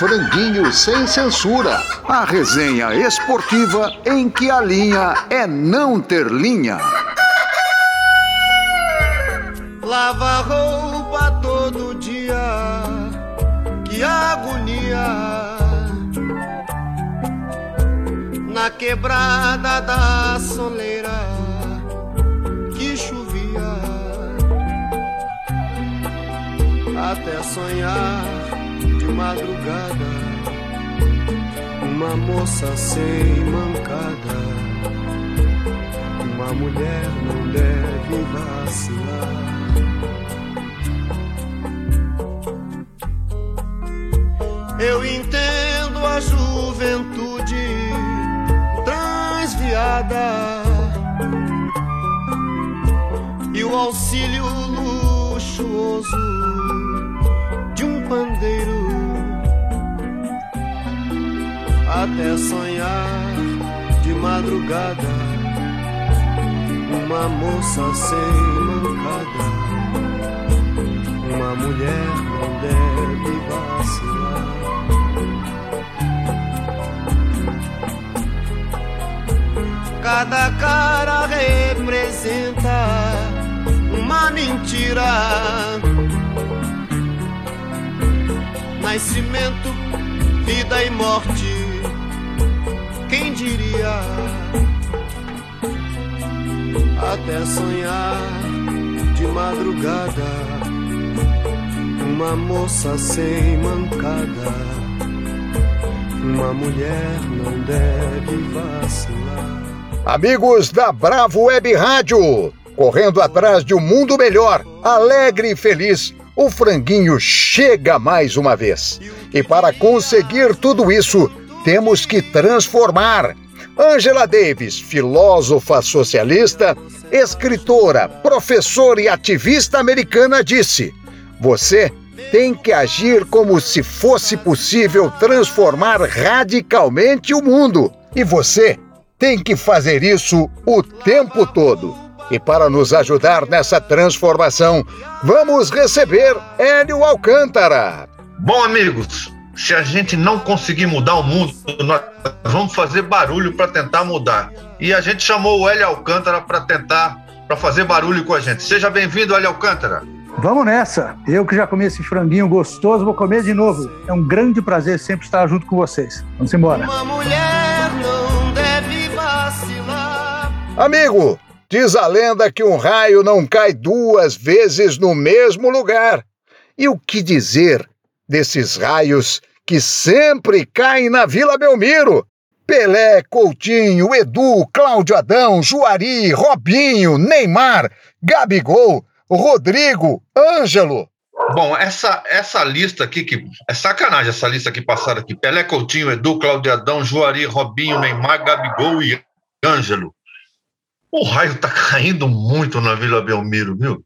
Franguinho sem censura. A resenha esportiva em que a linha é não ter linha. Lava roupa todo dia, que agonia. Na quebrada da soleira, que chovia. Até sonhar madrugada, uma moça sem mancada, uma mulher não deve vacilar. Eu entendo a juventude transviada e o auxílio luxuoso de um pandeiro até sonhar de madrugada uma moça sem mancada, uma mulher não deve vacilar. Cada cara representa uma mentira. Nascimento, vida e morte diria? Até sonhar de madrugada, uma moça sem mancada, uma mulher não deve vacilar. Amigos da Bravo Web Rádio, correndo atrás de um mundo melhor, alegre e feliz, o franguinho chega mais uma vez. E para conseguir tudo isso, temos que transformar. Angela Davis, filósofa socialista, escritora, professora e ativista americana, disse: Você tem que agir como se fosse possível transformar radicalmente o mundo. E você tem que fazer isso o tempo todo. E para nos ajudar nessa transformação, vamos receber Hélio Alcântara. Bom, amigos, se a gente não conseguir mudar o mundo, nós vamos fazer barulho para tentar mudar. E a gente chamou o Hélio Alcântara para tentar, para fazer barulho com a gente. Seja bem-vindo, Hélio Alcântara. Vamos nessa. Eu que já comi esse franguinho gostoso, vou comer de novo. É um grande prazer sempre estar junto com vocês. Vamos embora. Uma mulher não deve vacilar. Amigo, diz a lenda que um raio não cai duas vezes no mesmo lugar. E o que dizer desses raios que sempre caem na Vila Belmiro. Pelé, Coutinho, Edu, Cláudio Adão, Juari, Robinho, Neymar, Gabigol, Rodrigo, Ângelo. Bom, essa, essa lista aqui, que é sacanagem essa lista que passaram aqui. Pelé, Coutinho, Edu, Cláudio Adão, Juari, Robinho, Neymar, Gabigol e Ângelo. O raio tá caindo muito na Vila Belmiro, viu?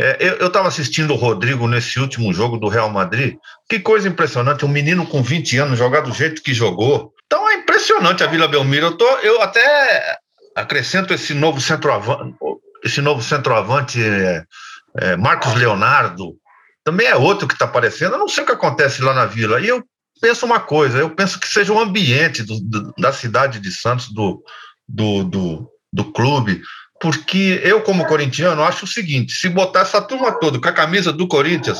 É, eu estava assistindo o Rodrigo nesse último jogo do Real Madrid. Que coisa impressionante, um menino com 20 anos jogar do jeito que jogou. Então é impressionante a Vila Belmiro. Eu, tô, eu até acrescento esse novo centroavante, esse novo centroavante é, é, Marcos Leonardo. Também é outro que está aparecendo. Eu não sei o que acontece lá na Vila. E eu penso uma coisa, eu penso que seja o ambiente do, do, da cidade de Santos, do, do, do, do clube, porque eu, como corintiano, acho o seguinte: se botar essa turma toda com a camisa do Corinthians,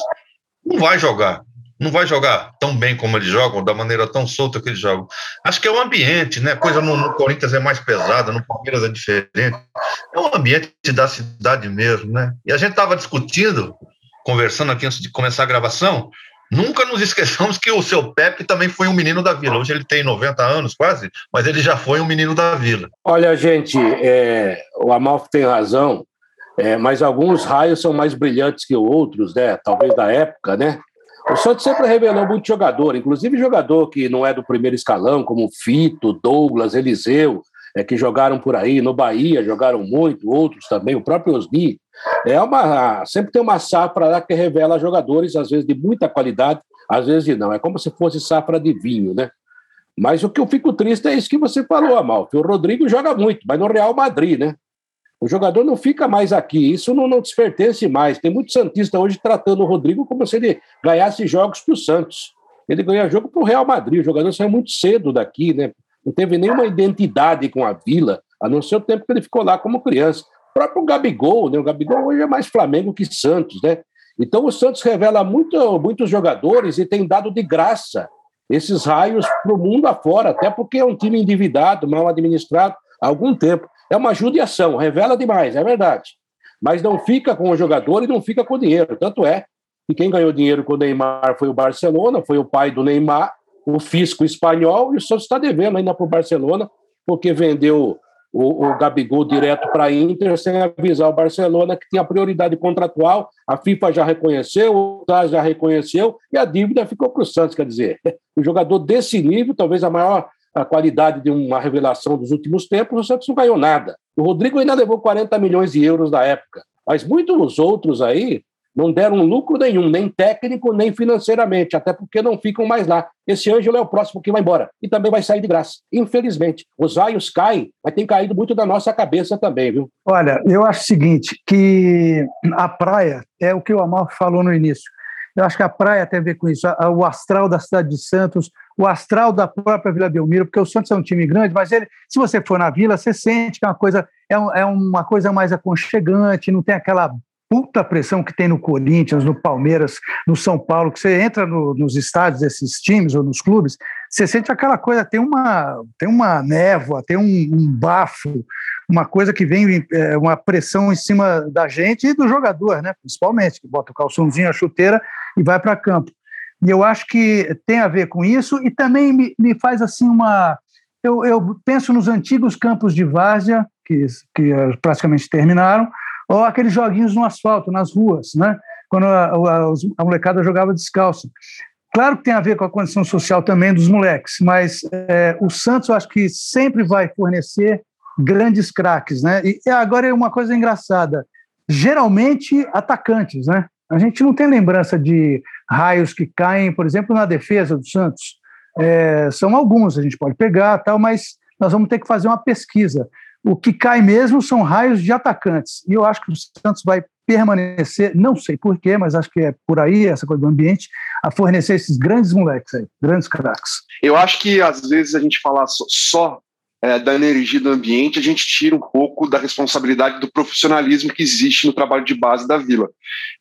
não vai jogar. Não vai jogar tão bem como eles jogam, da maneira tão solta que eles jogam. Acho que é o ambiente, né? Coisa no, no Corinthians é mais pesada, no Palmeiras é diferente. É um ambiente da cidade mesmo, né? E a gente estava discutindo, conversando aqui antes de começar a gravação, Nunca nos esqueçamos que o seu Pepe também foi um menino da vila. Hoje ele tem 90 anos quase, mas ele já foi um menino da vila. Olha, gente, é, o Amalfi tem razão, é, mas alguns raios são mais brilhantes que outros, né? Talvez da época, né? O Santos sempre revelou muito jogador, inclusive jogador que não é do primeiro escalão, como Fito, Douglas, Eliseu, é, que jogaram por aí, no Bahia jogaram muito, outros também, o próprio Osni. É uma, sempre tem uma safra lá que revela jogadores, às vezes de muita qualidade, às vezes não. É como se fosse safra de vinho, né? Mas o que eu fico triste é isso que você falou, Amal, que o Rodrigo joga muito, mas no Real Madrid, né? O jogador não fica mais aqui, isso não, não despertence mais. Tem muito Santista hoje tratando o Rodrigo como se ele ganhasse jogos para o Santos. ele ganha jogo para o Real Madrid. O jogador saiu muito cedo daqui, né? Não teve nenhuma identidade com a Vila, a não ser o tempo que ele ficou lá como criança. O próprio Gabigol, né? O Gabigol hoje é mais Flamengo que Santos, né? Então o Santos revela muito, muitos jogadores e tem dado de graça esses raios para o mundo afora, até porque é um time endividado, mal administrado há algum tempo. É uma judiação, revela demais, é verdade. Mas não fica com o jogador e não fica com o dinheiro. Tanto é que quem ganhou dinheiro com o Neymar foi o Barcelona, foi o pai do Neymar, o fisco espanhol, e o Santos está devendo ainda para o Barcelona, porque vendeu o, o Gabigol direto para a Inter sem avisar o Barcelona que tinha prioridade contratual, a FIFA já reconheceu, o TAS já reconheceu, e a dívida ficou para o Santos. Quer dizer, o jogador desse nível, talvez a maior a qualidade de uma revelação dos últimos tempos, o Santos não ganhou nada. O Rodrigo ainda levou 40 milhões de euros da época, mas muitos outros aí não deram lucro nenhum, nem técnico, nem financeiramente, até porque não ficam mais lá. Esse Ângelo é o próximo que vai embora e também vai sair de graça. Infelizmente, os raios caem, mas tem caído muito da nossa cabeça também, viu? Olha, eu acho o seguinte, que a praia é o que o Amal falou no início. Eu acho que a praia tem a ver com isso, o astral da cidade de Santos, o astral da própria Vila Belmiro, porque o Santos é um time grande, mas ele, se você for na Vila, você sente que é uma coisa, é, é uma coisa mais aconchegante, não tem aquela puta pressão que tem no Corinthians, no Palmeiras, no São Paulo, que você entra no, nos estádios desses times ou nos clubes, você sente aquela coisa, tem uma, tem uma névoa, tem um, um bafo, uma coisa que vem, é, uma pressão em cima da gente e do jogador, né? principalmente, que bota o calçãozinho, a chuteira e vai para campo. E eu acho que tem a ver com isso e também me, me faz assim uma... Eu, eu penso nos antigos campos de várzea, que, que praticamente terminaram, ou aqueles joguinhos no asfalto, nas ruas, né? quando a, a, a molecada jogava descalço. Claro que tem a ver com a condição social também dos moleques, mas é, o Santos eu acho que sempre vai fornecer grandes craques, né? E agora é uma coisa engraçada, geralmente atacantes, né? A gente não tem lembrança de raios que caem, por exemplo, na defesa do Santos. É, são alguns, a gente pode pegar, tal, mas nós vamos ter que fazer uma pesquisa o que cai mesmo são raios de atacantes. E eu acho que o Santos vai permanecer, não sei porquê, mas acho que é por aí, essa coisa do ambiente, a fornecer esses grandes moleques aí, grandes craques. Eu acho que às vezes a gente falar só, só é, da energia do ambiente, a gente tira um pouco da responsabilidade do profissionalismo que existe no trabalho de base da Vila.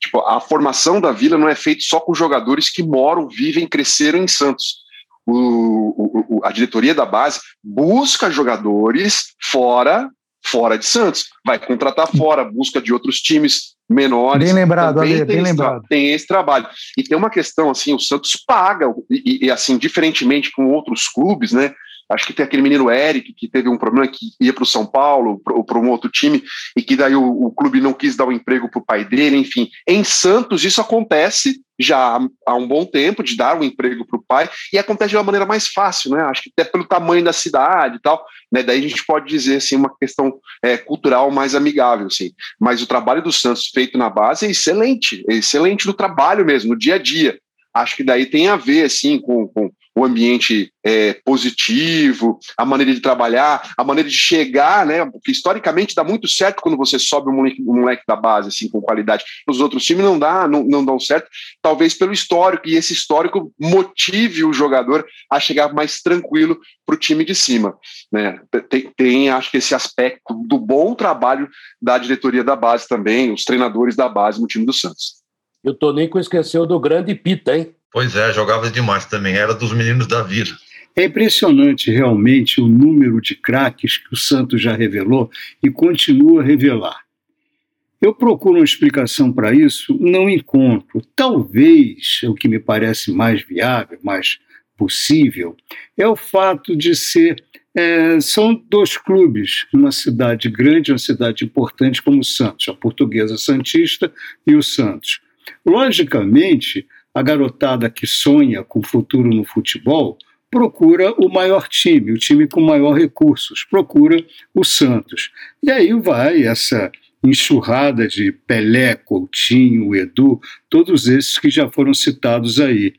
Tipo, a formação da Vila não é feita só com jogadores que moram, vivem, cresceram em Santos o, o, a diretoria da base busca jogadores fora fora de Santos, vai contratar fora, busca de outros times menores. Bem lembrado, Ale, bem lembrado. Tem esse trabalho. E tem uma questão assim, o Santos paga e, e assim, diferentemente com outros clubes, né? Acho que tem aquele menino Eric que teve um problema que ia para o São Paulo ou para um outro time e que daí o, o clube não quis dar o um emprego para o pai dele. Enfim, em Santos isso acontece já há um bom tempo de dar um emprego para o pai e acontece de uma maneira mais fácil, né? Acho que até pelo tamanho da cidade e tal, né? Daí a gente pode dizer assim uma questão é, cultural mais amigável, assim. Mas o trabalho do Santos feito na base é excelente, é excelente no trabalho mesmo, no dia a dia. Acho que daí tem a ver assim com, com o ambiente é, positivo, a maneira de trabalhar, a maneira de chegar, né? Porque historicamente dá muito certo quando você sobe um moleque, um moleque da base, assim, com qualidade. Os outros times não dá, não, não dão certo, talvez pelo histórico, e esse histórico motive o jogador a chegar mais tranquilo para o time de cima. Né? Tem, tem, acho que esse aspecto do bom trabalho da diretoria da base também, os treinadores da base no time do Santos. E o Tonico esqueceu do grande Pita, hein? Pois é, jogava demais também, era dos meninos da vida. É impressionante realmente o número de craques que o Santos já revelou e continua a revelar. Eu procuro uma explicação para isso, não encontro. Talvez o que me parece mais viável, mais possível, é o fato de ser. É, são dois clubes, uma cidade grande, uma cidade importante como o Santos, a Portuguesa Santista e o Santos. Logicamente, a garotada que sonha com futuro no futebol procura o maior time, o time com maior recursos, procura o Santos. E aí vai essa enxurrada de Pelé, Coutinho, Edu, todos esses que já foram citados aí.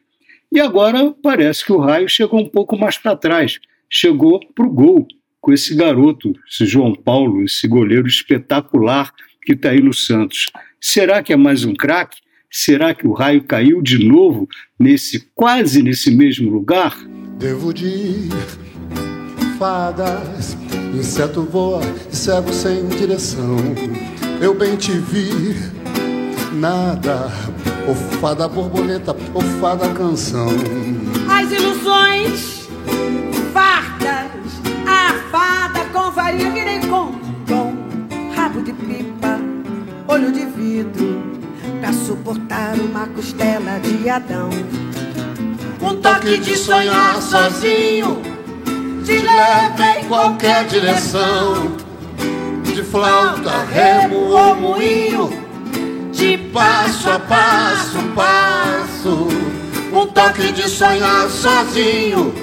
E agora parece que o raio chegou um pouco mais para trás, chegou para o gol, com esse garoto, esse João Paulo, esse goleiro espetacular que está aí no Santos. Será que é mais um craque? Será que o raio caiu de novo nesse quase nesse mesmo lugar? Devo de fadas, inseto voa, cego sem direção. Eu bem te vi, nada, o fada borboleta, o fada canção. As ilusões fartas, a fada com farinha que nem com rabo de pipa, olho de vidro pra suportar uma costela de Adão. Um toque de sonhar sozinho te leva em qualquer direção. De flauta, remo ou moinho, de passo a passo, passo. Um toque de sonhar sozinho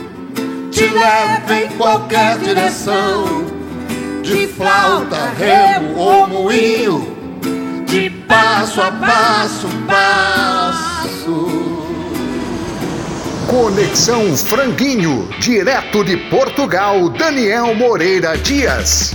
te leva em qualquer direção. De flauta, remo ou moinho de passo a passo, passo. Conexão Franguinho, direto de Portugal, Daniel Moreira Dias.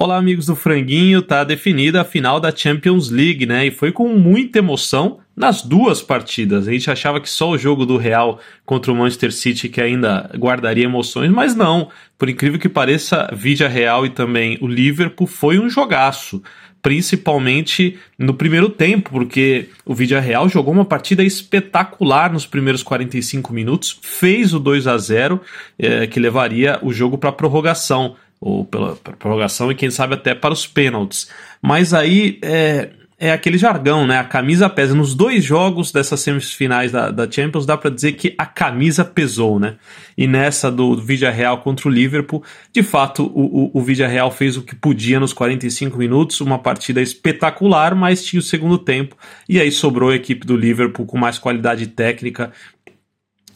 Olá, amigos do Franguinho, tá definida a final da Champions League, né? E foi com muita emoção nas duas partidas. A gente achava que só o jogo do Real contra o Manchester City que ainda guardaria emoções, mas não. Por incrível que pareça, Vidia Real e também o Liverpool foi um jogaço principalmente no primeiro tempo, porque o Vídeo Real jogou uma partida espetacular nos primeiros 45 minutos, fez o 2 a 0 é, que levaria o jogo para prorrogação, ou pela prorrogação e quem sabe até para os pênaltis. Mas aí é, é aquele jargão, né? A camisa pesa. Nos dois jogos dessas semifinais da, da Champions, dá para dizer que a camisa pesou, né? E nessa do, do Real contra o Liverpool, de fato, o, o, o Real fez o que podia nos 45 minutos, uma partida espetacular, mas tinha o segundo tempo, e aí sobrou a equipe do Liverpool com mais qualidade técnica,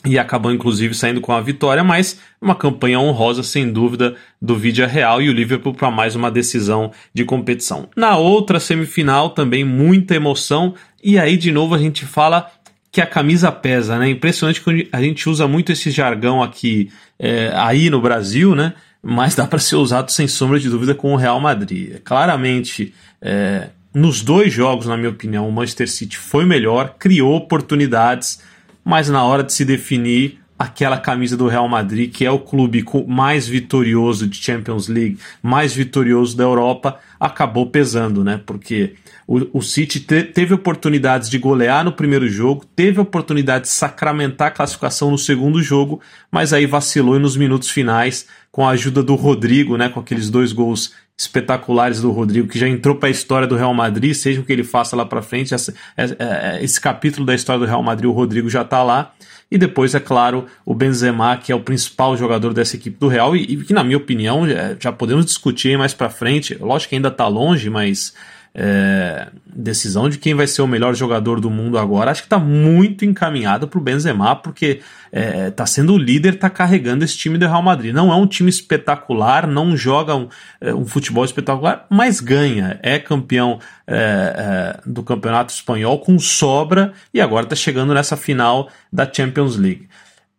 e acabou inclusive saindo com a vitória, mas uma campanha honrosa sem dúvida do Vídea Real e o Liverpool para mais uma decisão de competição. Na outra semifinal também muita emoção e aí de novo a gente fala que a camisa pesa, né? Impressionante que a gente usa muito esse jargão aqui é, aí no Brasil, né? Mas dá para ser usado sem sombra de dúvida com o Real Madrid. Claramente, é, nos dois jogos, na minha opinião, o Manchester City foi melhor, criou oportunidades mas na hora de se definir aquela camisa do Real Madrid, que é o clube mais vitorioso de Champions League, mais vitorioso da Europa, acabou pesando, né? Porque o, o City te, teve oportunidades de golear no primeiro jogo, teve oportunidade de sacramentar a classificação no segundo jogo, mas aí vacilou e nos minutos finais, com a ajuda do Rodrigo, né? Com aqueles dois gols espetaculares do Rodrigo, que já entrou para a história do Real Madrid, seja o que ele faça lá para frente, essa, é, é, é, esse capítulo da história do Real Madrid, o Rodrigo já está lá. E depois, é claro, o Benzema, que é o principal jogador dessa equipe do Real, e, e que, na minha opinião, já podemos discutir mais para frente. Lógico que ainda está longe, mas é, decisão de quem vai ser o melhor jogador do mundo agora, acho que está muito encaminhado para o Benzema, porque está é, sendo o líder, está carregando esse time do Real Madrid. Não é um time espetacular, não joga um, é, um futebol espetacular, mas ganha. É campeão é, é, do campeonato espanhol com sobra e agora está chegando nessa final da Champions League.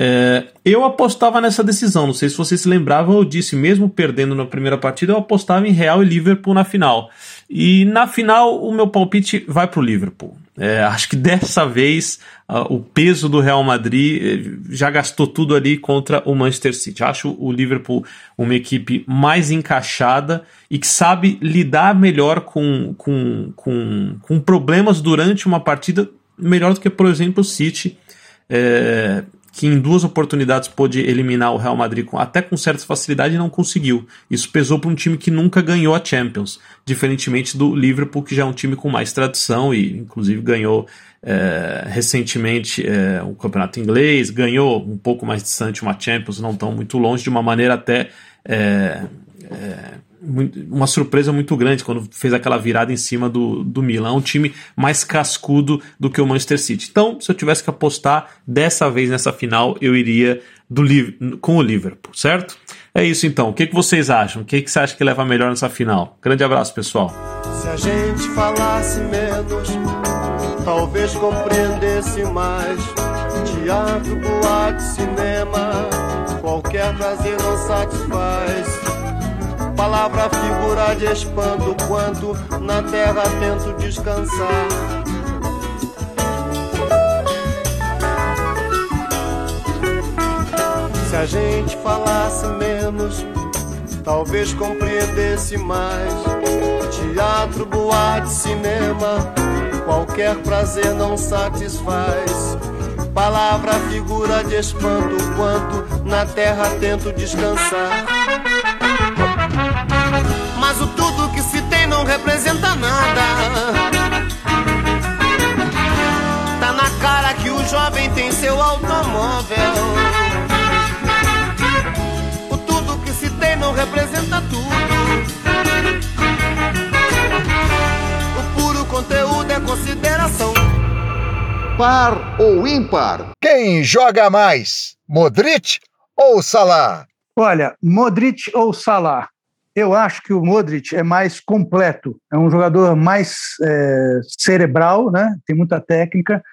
É, eu apostava nessa decisão, não sei se vocês se lembravam, eu disse, mesmo perdendo na primeira partida, eu apostava em Real e Liverpool na final. E na final, o meu palpite vai para o Liverpool. É, acho que dessa vez uh, o peso do Real Madrid eh, já gastou tudo ali contra o Manchester City. Acho o Liverpool uma equipe mais encaixada e que sabe lidar melhor com, com, com, com problemas durante uma partida, melhor do que, por exemplo, o City. É, que em duas oportunidades pôde eliminar o Real Madrid com, até com certa facilidade e não conseguiu. Isso pesou para um time que nunca ganhou a Champions, diferentemente do Liverpool, que já é um time com mais tradição e inclusive ganhou é, recentemente é, o campeonato inglês, ganhou um pouco mais distante uma Champions, não tão muito longe, de uma maneira até é, é uma surpresa muito grande quando fez aquela virada em cima do, do Milan. Um time mais cascudo do que o Manchester City. Então, se eu tivesse que apostar dessa vez nessa final, eu iria do, com o Liverpool, certo? É isso então. O que, que vocês acham? O que, que você acha que leva melhor nessa final? Grande abraço, pessoal. Se a gente falasse menos, talvez compreendesse mais. Teatro, boate, cinema, qualquer prazer não satisfaz saudade espanto quanto na terra tento descansar. Se a gente falasse menos, talvez compreendesse mais. Teatro, boate, cinema, qualquer prazer não satisfaz. Palavra, figura de espanto, quanto na terra tento descansar. Não representa nada. Tá na cara que o jovem tem seu automóvel. O tudo que se tem não representa tudo. O puro conteúdo é consideração. Par ou ímpar? Quem joga mais? Modric ou Salah? Olha, Modric ou Salah? Eu acho que o Modric é mais completo, é um jogador mais é, cerebral, né? tem muita técnica,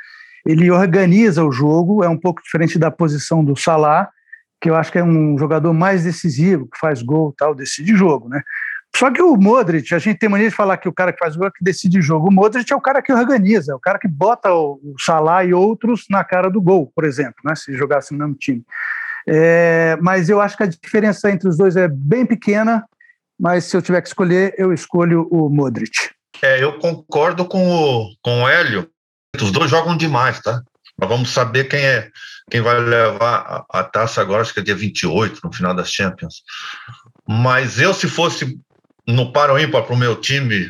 ele organiza o jogo, é um pouco diferente da posição do Salah, que eu acho que é um jogador mais decisivo, que faz gol tal, decide jogo. Né? Só que o Modric, a gente tem mania de falar que o cara que faz gol é que decide jogo. O Modric é o cara que organiza, é o cara que bota o Salah e outros na cara do gol, por exemplo, né? se jogasse no mesmo time. É, mas eu acho que a diferença entre os dois é bem pequena, mas se eu tiver que escolher, eu escolho o Modric. É, eu concordo com o, com o Hélio. Os dois jogam demais, tá? Mas vamos saber quem é quem vai levar a, a taça agora, acho que é dia 28, no final das Champions. Mas eu, se fosse no Paro Ímpar para o meu time,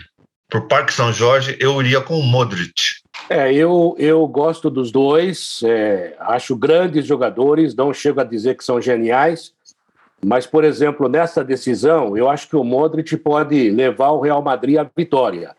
para o Parque São Jorge, eu iria com o Modric. É, eu, eu gosto dos dois, é, acho grandes jogadores, não chego a dizer que são geniais, mas, por exemplo, nessa decisão, eu acho que o Modric pode levar o Real Madrid à vitória.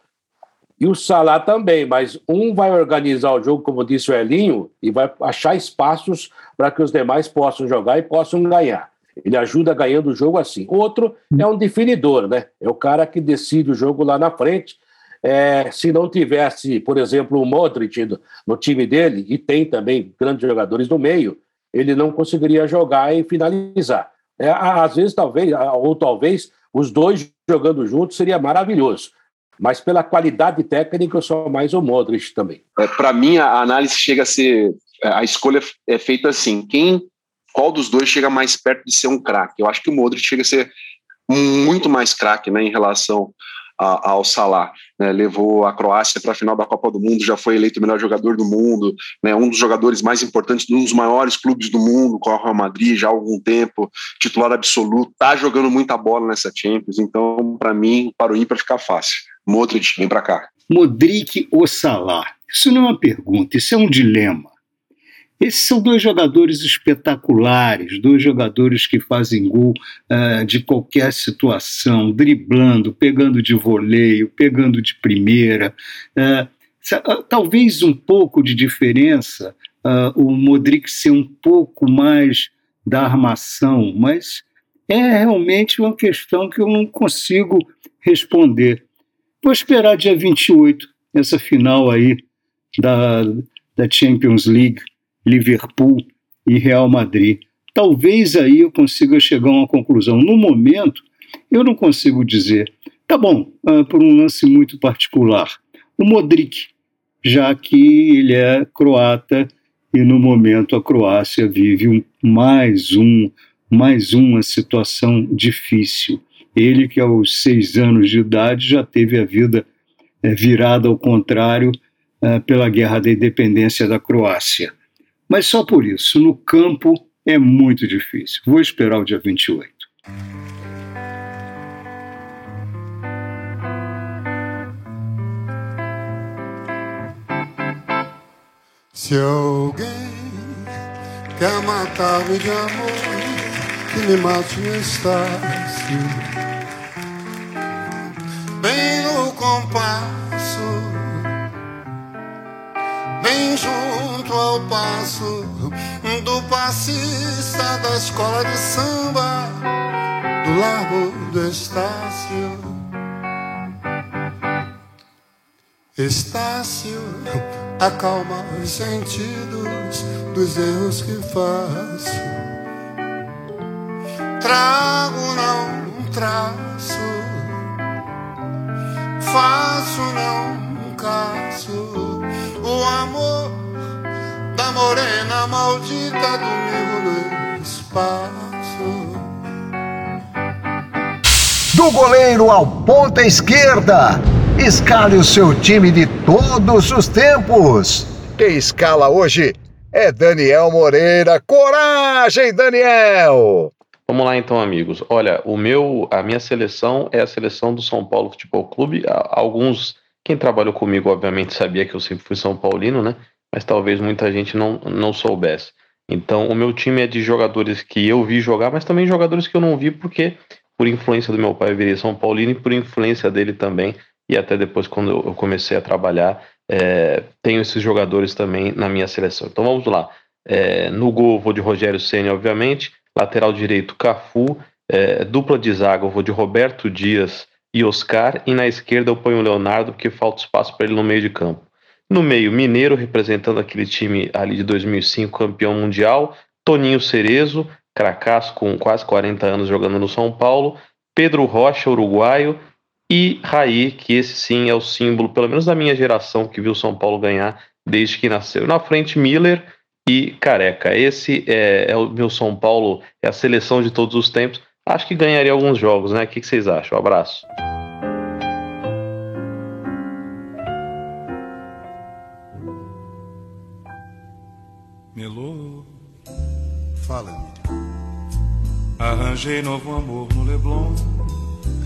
E o Salah também, mas um vai organizar o jogo, como disse o Elinho, e vai achar espaços para que os demais possam jogar e possam ganhar. Ele ajuda ganhando o jogo assim. Outro é um definidor, né? É o cara que decide o jogo lá na frente. É, se não tivesse, por exemplo, o Modric no time dele, e tem também grandes jogadores no meio, ele não conseguiria jogar e finalizar. É, às vezes, talvez, ou talvez, os dois jogando juntos seria maravilhoso. Mas pela qualidade técnica, eu sou mais o Modric também. É, Para mim, a análise chega a ser. A escolha é feita assim: quem qual dos dois chega mais perto de ser um craque. Eu acho que o Modric chega a ser muito mais craque né, em relação a, ao Salah. Né, levou a Croácia para a final da Copa do Mundo, já foi eleito o melhor jogador do mundo, né, um dos jogadores mais importantes um dos maiores clubes do mundo, com o Real Madrid já há algum tempo, titular absoluto, tá jogando muita bola nessa Champions. Então, para mim, para o ímpar fica fácil. Modric, vem para cá. Modric ou Salah? Isso não é uma pergunta, isso é um dilema. Esses são dois jogadores espetaculares, dois jogadores que fazem gol uh, de qualquer situação, driblando, pegando de voleio, pegando de primeira. Uh, talvez um pouco de diferença, uh, o Modric ser um pouco mais da armação, mas é realmente uma questão que eu não consigo responder. Vou esperar dia 28, essa final aí da, da Champions League Liverpool e Real Madrid. Talvez aí eu consiga chegar a uma conclusão. No momento, eu não consigo dizer. Tá bom, uh, por um lance muito particular. O Modric, já que ele é croata e no momento a Croácia vive um, mais um mais uma situação difícil. Ele que aos seis anos de idade já teve a vida é, virada ao contrário é, pela guerra da independência da Croácia. Mas só por isso, no campo é muito difícil. Vou esperar o dia 28. Se alguém quer matar-me de amor, que me mate Estácio. Bem no compasso, junto ao passo do passista da escola de samba, do Largo do Estácio. Estácio acalma os sentidos dos erros que faço. Trago, não traço, faço, não caço. O amor morena maldita domingo no espaço. Do goleiro ao ponta esquerda, escale o seu time de todos os tempos. Quem escala hoje é Daniel Moreira. Coragem, Daniel! Vamos lá então, amigos. Olha, o meu, a minha seleção é a seleção do São Paulo Futebol Clube. Alguns, quem trabalhou comigo, obviamente, sabia que eu sempre fui São Paulino, né? Mas talvez muita gente não, não soubesse. Então, o meu time é de jogadores que eu vi jogar, mas também jogadores que eu não vi, porque por influência do meu pai eu virei São Paulino e por influência dele também, e até depois, quando eu comecei a trabalhar, é, tenho esses jogadores também na minha seleção. Então vamos lá. É, no gol vou de Rogério Senna, obviamente. Lateral direito, Cafu. É, dupla de zaga, vou de Roberto Dias e Oscar. E na esquerda eu ponho o Leonardo, porque falta espaço para ele no meio de campo. No meio, Mineiro, representando aquele time ali de 2005, campeão mundial. Toninho Cerezo, cracaço com quase 40 anos jogando no São Paulo. Pedro Rocha, uruguaio. E Raí, que esse sim é o símbolo, pelo menos da minha geração, que viu São Paulo ganhar desde que nasceu. Na frente, Miller e Careca. Esse é, é, o meu São Paulo, é a seleção de todos os tempos. Acho que ganharia alguns jogos, né? O que, que vocês acham? Um abraço. Arranjei novo amor no Leblon.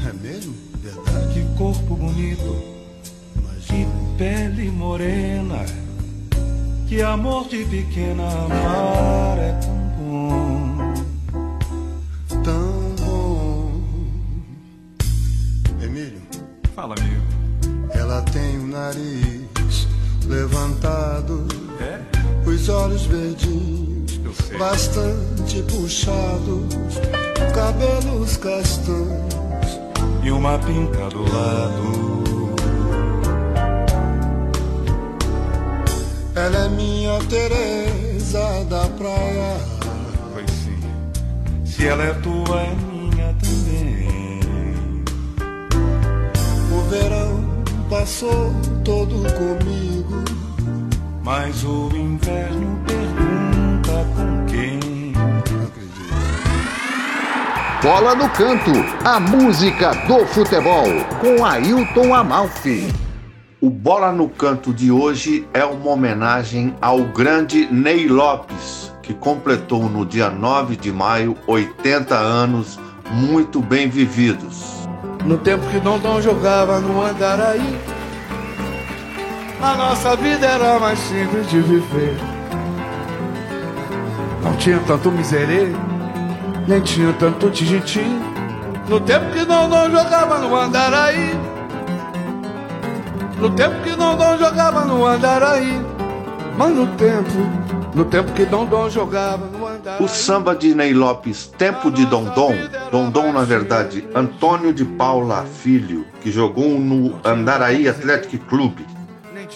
É mesmo? Verdade? Que corpo bonito. Que pele morena. Que amor de pequena amar é tão bom. Tão bom. Emílio. Fala, amigo. Ela tem o nariz levantado. É? Os olhos verdinhos, Bastante puxados, cabelos castanhos. E uma pinta do lado. Ela é minha Teresa da praia. Pois sim. Se ela é tua, é minha também. O verão passou todo comigo. Mas o inverno pergunta com Bola no canto, a música do futebol, com Ailton Amalfi. O Bola no Canto de hoje é uma homenagem ao grande Ney Lopes, que completou no dia 9 de maio 80 anos muito bem vividos. No tempo que Dondon jogava no Andaraí A nossa vida era mais simples de viver Não tinha tanto miserê Nem tinha tanto tijiti. No tempo que Dondon jogava no Andaraí. No tempo que Dondon jogava no Andaraí. Mas no tempo No tempo que Dondon jogava no Andaraí. O samba de Ney Lopes, Tempo de Dondon, Dondon na verdade, Antônio de Paula Filho, que jogou no Andaraí Athletic Clube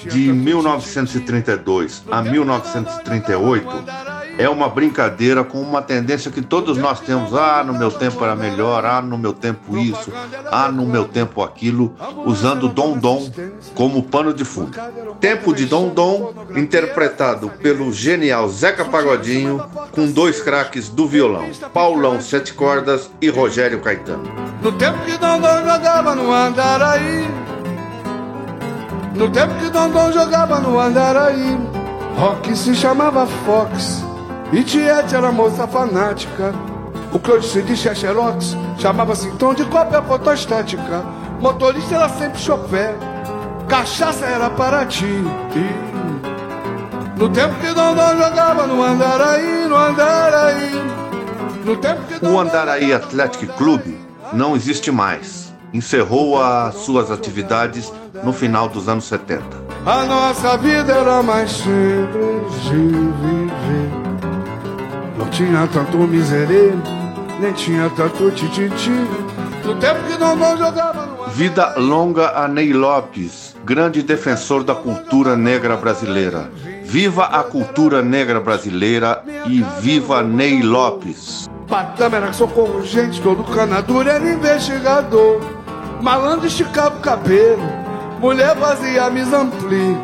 de 1932 a 1938, é uma brincadeira com uma tendência que todos nós temos. Ah, no meu tempo era melhor, ah, no meu tempo isso, ah, no meu tempo aquilo, usando Dom Dom como pano de fundo. Tempo de Dom Dom, interpretado pelo genial Zeca Pagodinho, com dois craques do violão, Paulão Sete Cordas e Rogério Caetano. No tempo que Dondon jogava no Andaraí No tempo que Dondon jogava no Andaraí Rock se chamava Fox E Tiete era moça fanática O Claudice de Xerox Chamava-se tom de cópia fotostática Motorista era sempre chofé Cachaça era para ti No tempo que Dondon jogava no Andaraí No Andaraí No tempo que O Andaraí Athletic Clube não existe mais. Encerrou as suas atividades no final dos anos 70. A nossa vida era mais simples de viver. Não tinha tanto miserê, nem tinha tanto tititi. No tempo que não, não jogava no Vida longa a Ney Lopes, grande defensor da cultura negra brasileira. Viva a cultura negra brasileira e viva Ney Lopes. Patama era socorro, gente, todo canadura era investigador. Malandro esticava o cabelo, mulher fazia misampli.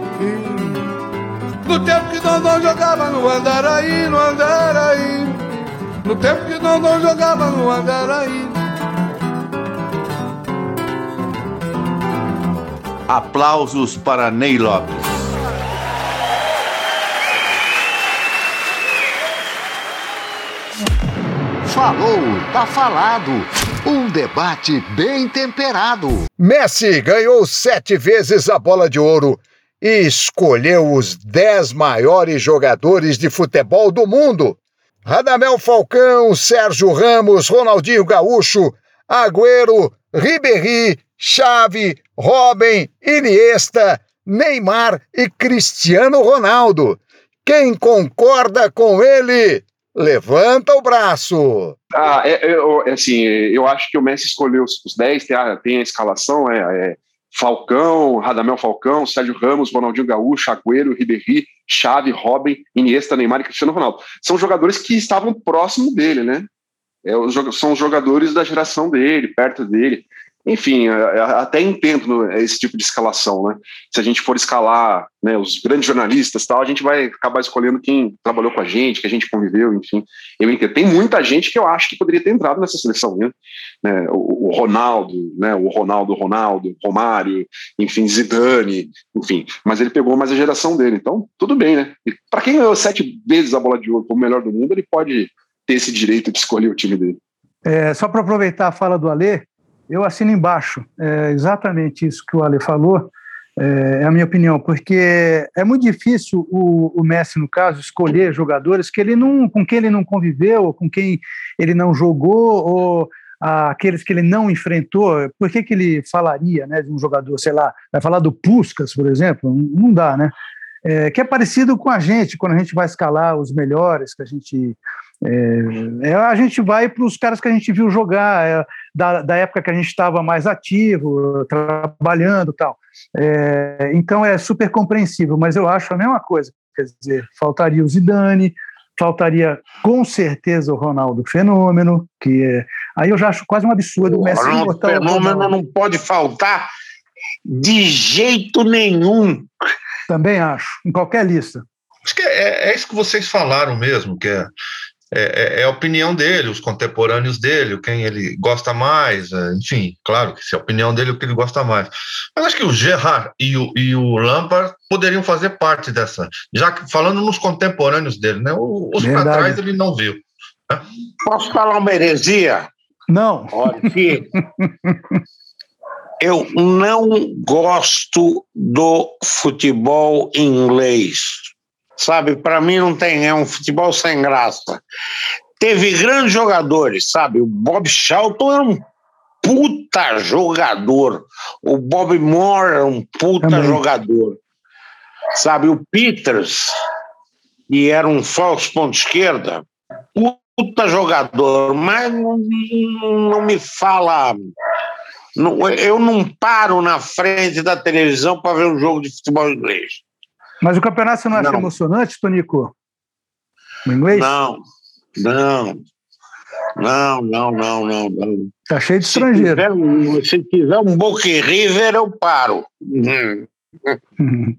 No tempo que Dondon jogava no Andaraí, no Andaraí. No tempo que Dondon jogava no Andaraí. Aplausos para Ney Lopes. Falou, tá falado. Um debate bem temperado. Messi ganhou sete vezes a bola de ouro e escolheu os dez maiores jogadores de futebol do mundo. Radamel Falcão, Sérgio Ramos, Ronaldinho Gaúcho, Agüero, Ribéry, Xavi, Robin, Iniesta, Neymar e Cristiano Ronaldo. Quem concorda com ele, levanta o braço. Ah, é, é, assim, eu acho que o Messi escolheu os, os 10, tem a, tem a escalação, é, é Falcão, Radamel Falcão, Sérgio Ramos, Ronaldinho Gaúcho, Agüero, Ribéry, Xavi, Robin, Iniesta, Neymar e Cristiano Ronaldo. São jogadores que estavam próximo dele, né? É, são jogadores da geração dele, perto dele. Enfim, até entendo esse tipo de escalação, né? Se a gente for escalar né, os grandes jornalistas tal, a gente vai acabar escolhendo quem trabalhou com a gente, que a gente conviveu, enfim. Eu entendo. Tem muita gente que eu acho que poderia ter entrado nessa seleção, né? né o, Ronaldo, né? O Ronaldo, Ronaldo, Romário, enfim, Zidane, enfim. Mas ele pegou mais a geração dele, então tudo bem, né? Para quem ganhou sete vezes a bola de ouro como melhor do mundo, ele pode ter esse direito de escolher o time dele. É, só para aproveitar a fala do Alê, eu assino embaixo, é exatamente isso que o Ale falou, é, é a minha opinião, porque é muito difícil o, o, Messi, no caso, escolher jogadores que ele não, com quem ele não conviveu, com quem ele não jogou, ou aqueles que ele não enfrentou. Por que, que ele falaria né, de um jogador, sei lá, vai falar do Puskas, por exemplo? Não dá, né? É, que é parecido com a gente, quando a gente vai escalar os melhores, que a gente é, é, a gente vai para os caras que a gente viu jogar, é, da, da, época que a gente estava mais ativo, trabalhando tal. É, então é super compreensível, mas eu acho a mesma coisa. Quer dizer, faltaria o Zidane, faltaria com certeza o Ronaldo Fenômeno, que é, aí eu já acho quase um absurdo o Messi Ronaldo Fenômeno não pode faltar de jeito nenhum. Também acho, em qualquer lista. Acho que é, é, isso que vocês falaram mesmo, que é é, é, é, a opinião dele, os contemporâneos dele, quem ele gosta mais, é, enfim, claro que se é a opinião dele, o que ele gosta mais. Mas acho que o Gerard e o, e o Lampard poderiam fazer parte dessa, já que falando nos contemporâneos dele, né? Os para trás ele não viu. Né? Posso falar uma heresia? Não. Olha aqui. eu não gosto do futebol inglês sabe? Para mim não tem, é um futebol sem graça. Teve grandes jogadores, sabe? O Bob Charlton era um puta jogador. O Bob Moore era um puta Também. jogador. Sabe, o Peters, que era um falso ponto esquerda, puta jogador, mas não, não me fala. Eu não paro na frente da televisão para ver um jogo de futebol inglês. Mas o campeonato você não acha não. emocionante, Tonico? No inglês? Não, não. Não, não, não, não. não. Tá cheio de estrangeiro. Se tiver, se tiver um Boca River, eu paro.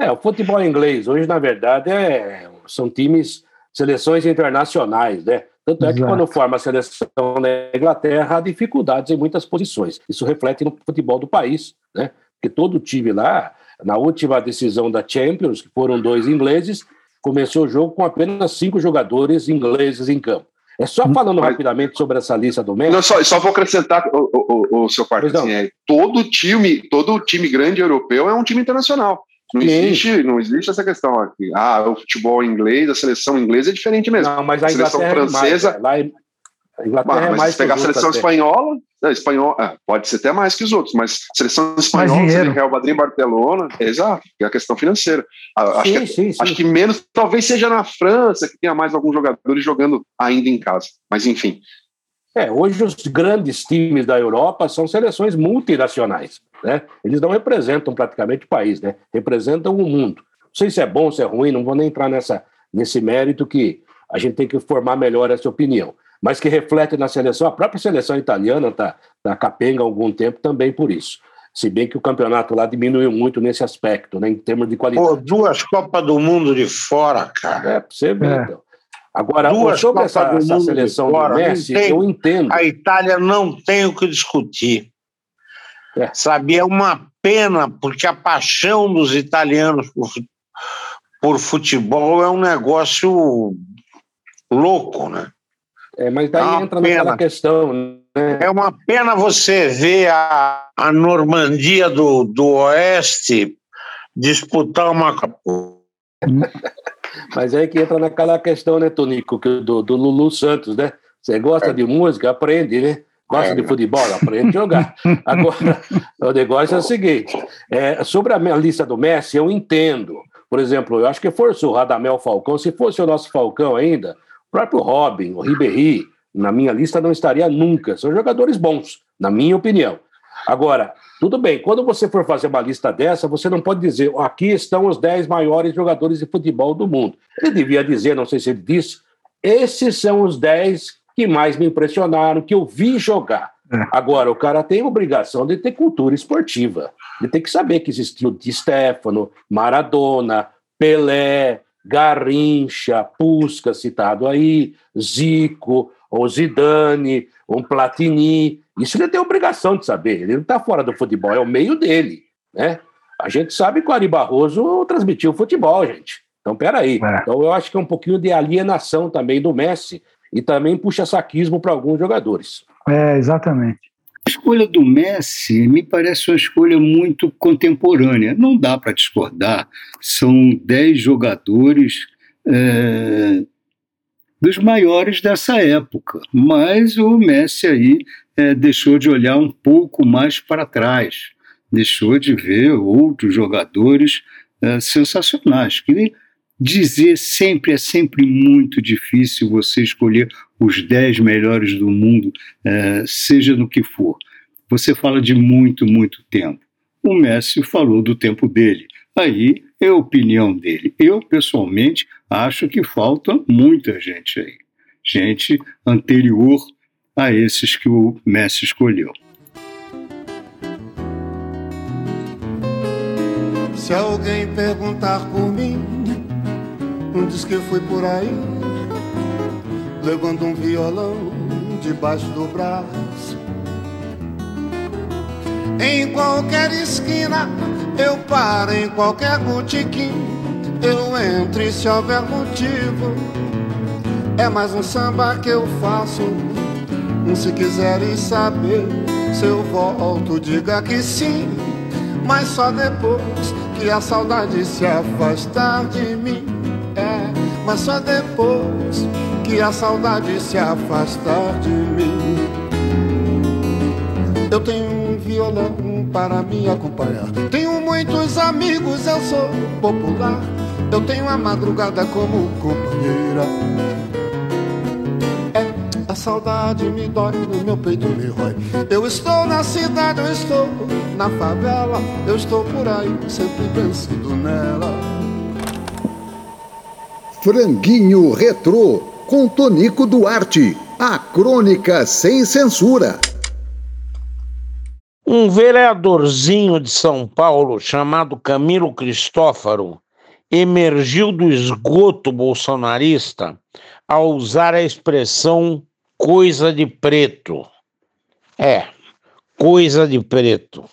É, o futebol inglês hoje, na verdade, é, são times, seleções internacionais, né? Tanto é que Exato. quando forma a seleção da Inglaterra, há dificuldades em muitas posições. Isso reflete no futebol do país, né? Porque todo time lá na última decisão da Champions, que foram dois ingleses, começou o jogo com apenas cinco jogadores ingleses em campo. É só hum, falando Mas, rapidamente sobre essa lista do México. Só, só vou acrescentar o, o, o seu quarto. Assim, é, todo time, todo time grande europeu é um time internacional. Não existe, não existe essa questão aqui. Ah, o futebol inglês, a seleção inglesa é diferente mesmo. Não, mas a, a seleção é francesa. Mais, né? A Inglaterra mas, é mais se pegar a seleção espanhola, é, espanhol, é, pode ser até mais que os outros, mas seleção espanhola, Real Madrid, Barcelona, é, exato, é a questão financeira. Sim, acho, que, sim, sim. acho que menos, talvez seja na França, que tenha mais alguns jogadores jogando ainda em casa, mas enfim. É, hoje os grandes times da Europa são seleções multinacionais, né? Eles não representam praticamente o país, né? Representam o mundo. Não sei se é bom, se é ruim, não vou nem entrar nessa, nesse mérito que a gente tem que formar melhor essa opinião mas que reflete na seleção. A própria seleção italiana está tá capenga há algum tempo também por isso. Se bem que o campeonato lá diminuiu muito nesse aspecto, né, em termos de qualidade. Pô, duas Copas do Mundo de fora, cara. É, pra você ver. É. Então. Agora, Duas sobre essa, essa seleção fora, do Messi, tem- eu entendo. A Itália não tem o que discutir. Sabe, é uma pena, porque a paixão dos italianos por, por futebol é um negócio louco, né? É, mas daí É entra pena. naquela questão, né? É uma pena você ver a, a Normandia do, do Oeste disputar uma. Mas aí que entra naquela questão, né, Tonico, do, do Lulu Santos, né? Você gosta de música, aprende, né? Gosta de futebol, aprende a jogar. Agora, o negócio é o seguinte: é, sobre a minha lista do Messi, eu entendo. Por exemplo, eu acho que fosse o Radamel Falcão, se fosse o nosso Falcão ainda, o próprio Robin, o Ribéry, na minha lista não estaria nunca. São jogadores bons, na minha opinião. Agora, tudo bem, quando você for fazer uma lista dessa, você não pode dizer aqui estão os 10 maiores jogadores de futebol do mundo. Ele devia dizer, não sei se ele disse, esses são os 10 que mais me impressionaram, que eu vi jogar. Agora, o cara tem obrigação de ter cultura esportiva, de ter que saber que existiu Di Stefano, Maradona, Pelé, Garrincha, Pusca, citado aí, Zico, o Zidane, um Platini. Isso ele tem obrigação de saber. Ele não está fora do futebol, é o meio dele. Né? A gente sabe que o Ari Barroso transmitiu futebol, gente. Então, peraí. Então, eu acho que é um pouquinho de alienação também do Messi e também puxa saquismo para alguns jogadores. É, exatamente. A escolha do Messi me parece uma escolha muito contemporânea. Não dá para discordar. São 10 jogadores é, dos maiores dessa época. Mas o Messi aí é, deixou de olhar um pouco mais para trás. Deixou de ver outros jogadores é, sensacionais. Que dizer sempre é sempre muito difícil você escolher os 10 melhores do mundo, eh, seja no que for. Você fala de muito, muito tempo. O Messi falou do tempo dele. Aí é a opinião dele. Eu, pessoalmente, acho que falta muita gente aí. Gente anterior a esses que o Messi escolheu. Se alguém perguntar por mim, diz que fui por aí, levando um violão debaixo do braço. Em qualquer esquina, eu paro em qualquer botequim, eu entro e se houver motivo. É mais um samba que eu faço. Se quiserem saber se eu volto, diga que sim. Mas só depois que a saudade se afastar de mim. É, mas só depois que a saudade se afastar de mim. Eu tenho um violão para me acompanhar. Tenho muitos amigos, eu sou popular. Eu tenho a madrugada como companheira. É, a saudade me dói no meu peito, me rói. Eu estou na cidade, eu estou na favela. Eu estou por aí, sempre pensando nela. Franguinho Retrô, com Tonico Duarte. A crônica sem censura. Um vereadorzinho de São Paulo chamado Camilo Cristófaro emergiu do esgoto bolsonarista ao usar a expressão coisa de preto. É, coisa de preto.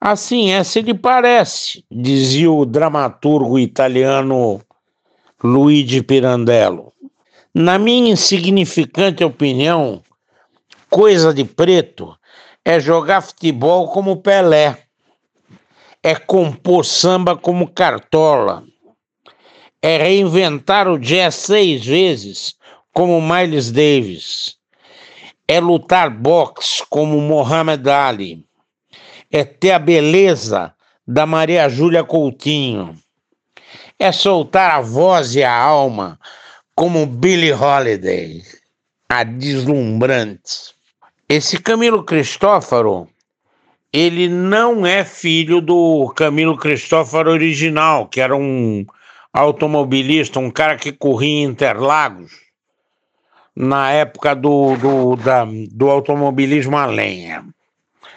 Assim é se lhe parece, dizia o dramaturgo italiano Luigi Pirandello. Na minha insignificante opinião, coisa de preto é jogar futebol como Pelé, é compor samba como Cartola, é reinventar o jazz seis vezes como Miles Davis, é lutar boxe como Muhammad Ali, é ter a beleza da Maria Júlia Coutinho, é soltar a voz e a alma como Billie Holiday, a deslumbrante. Esse Camilo Cristófaro, ele não é filho do Camilo Cristófaro original, que era um automobilista, um cara que corria em Interlagos na época do, do, da, do automobilismo a lenha.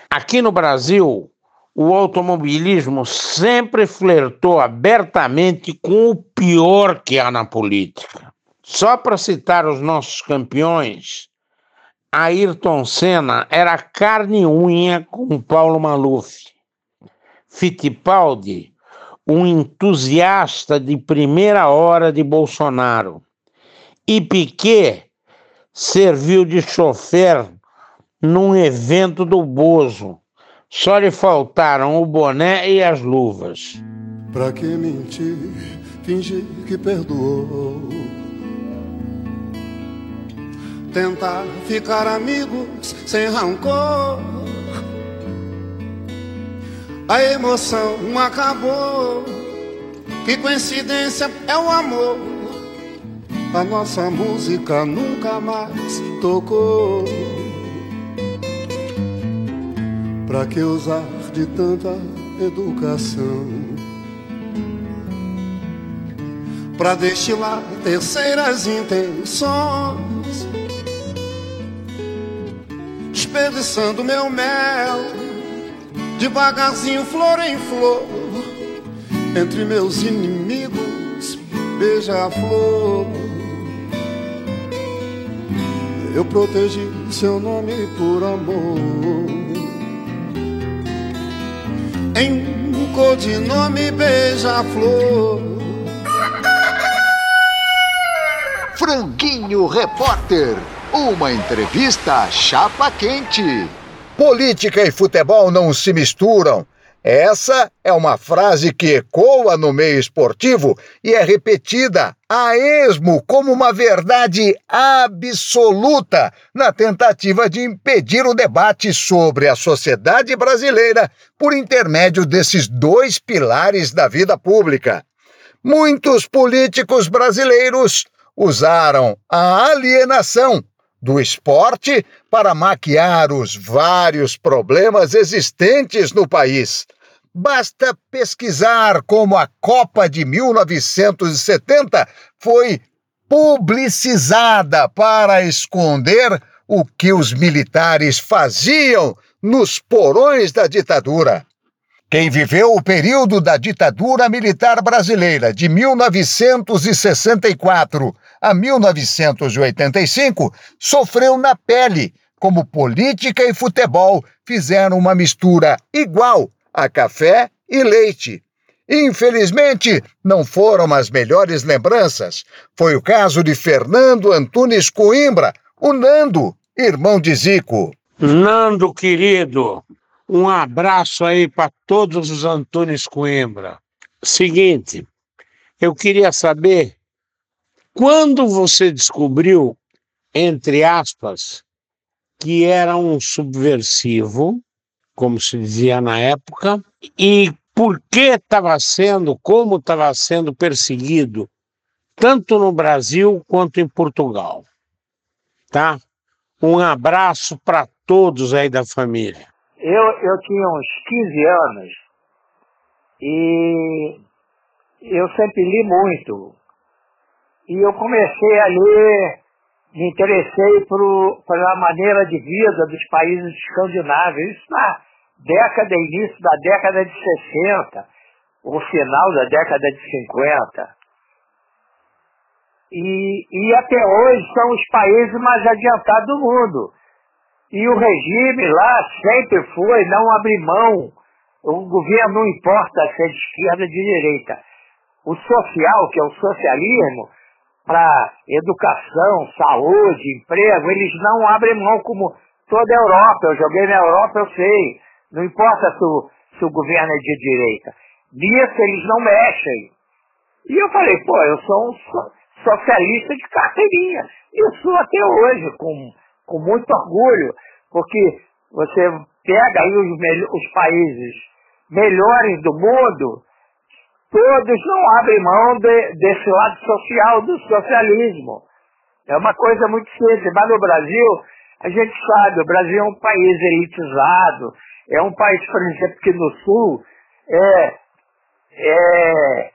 Aqui no Brasil, o automobilismo sempre flertou abertamente com o pior que há na política. Só para citar os nossos campeões, Ayrton Senna era carne e unha com Paulo Maluf. Fittipaldi, um entusiasta de primeira hora de Bolsonaro. E Piquet serviu de chofer num evento do Bozo. Só lhe faltaram o boné e as luvas. Pra que mentir, fingir que perdoou? Tentar ficar amigos sem rancor. A emoção acabou. Que coincidência é o amor. A nossa música nunca mais tocou. Pra que usar de tanta educação? Pra destilar terceiras intenções, desperdiçando meu mel, devagarzinho, flor em flor, entre meus inimigos, beija-flor. Eu protegi seu nome por amor. Em um codinome beija-flor. Franguinho Repórter. Uma entrevista chapa quente. Política e futebol não se misturam. Essa é uma frase que ecoa no meio esportivo e é repetida a esmo como uma verdade absoluta na tentativa de impedir o debate sobre a sociedade brasileira por intermédio desses dois pilares da vida pública. Muitos políticos brasileiros usaram a alienação do esporte para maquiar os vários problemas existentes no país. Basta pesquisar como a Copa de 1970 foi publicizada para esconder o que os militares faziam nos porões da ditadura. Quem viveu o período da ditadura militar brasileira de 1964 a 1985 sofreu na pele como política e futebol fizeram uma mistura igual a café e leite. Infelizmente, não foram as melhores lembranças. Foi o caso de Fernando Antunes Coimbra, o Nando, irmão de Zico. Nando, querido, um abraço aí para todos os Antunes Coimbra. Seguinte, eu queria saber quando você descobriu, entre aspas, que era um subversivo, como se dizia na época, e por que estava sendo, como estava sendo perseguido, tanto no Brasil quanto em Portugal. Tá? Um abraço para todos aí da família. Eu, eu tinha uns 15 anos e eu sempre li muito. E eu comecei a ler, me interessei por, pela maneira de vida dos países escandinavos. Isso na década, início da década de 60, o final da década de 50. E, e até hoje são os países mais adiantados do mundo. E o regime lá sempre foi não abrir mão. O governo não importa se é de esquerda ou de direita. O social, que é o socialismo, para educação, saúde, emprego, eles não abrem mão como toda a Europa. Eu joguei na Europa, eu sei. Não importa se o, se o governo é de direita. Nisso eles não mexem. E eu falei, pô, eu sou um socialista de carteirinha. E sou até hoje, com, com muito orgulho, porque você pega aí os, os países melhores do mundo, todos não abrem mão de, desse lado social do socialismo. É uma coisa muito simples. Mas no Brasil, a gente sabe, o Brasil é um país elitizado, é um país, por exemplo, que no sul é, é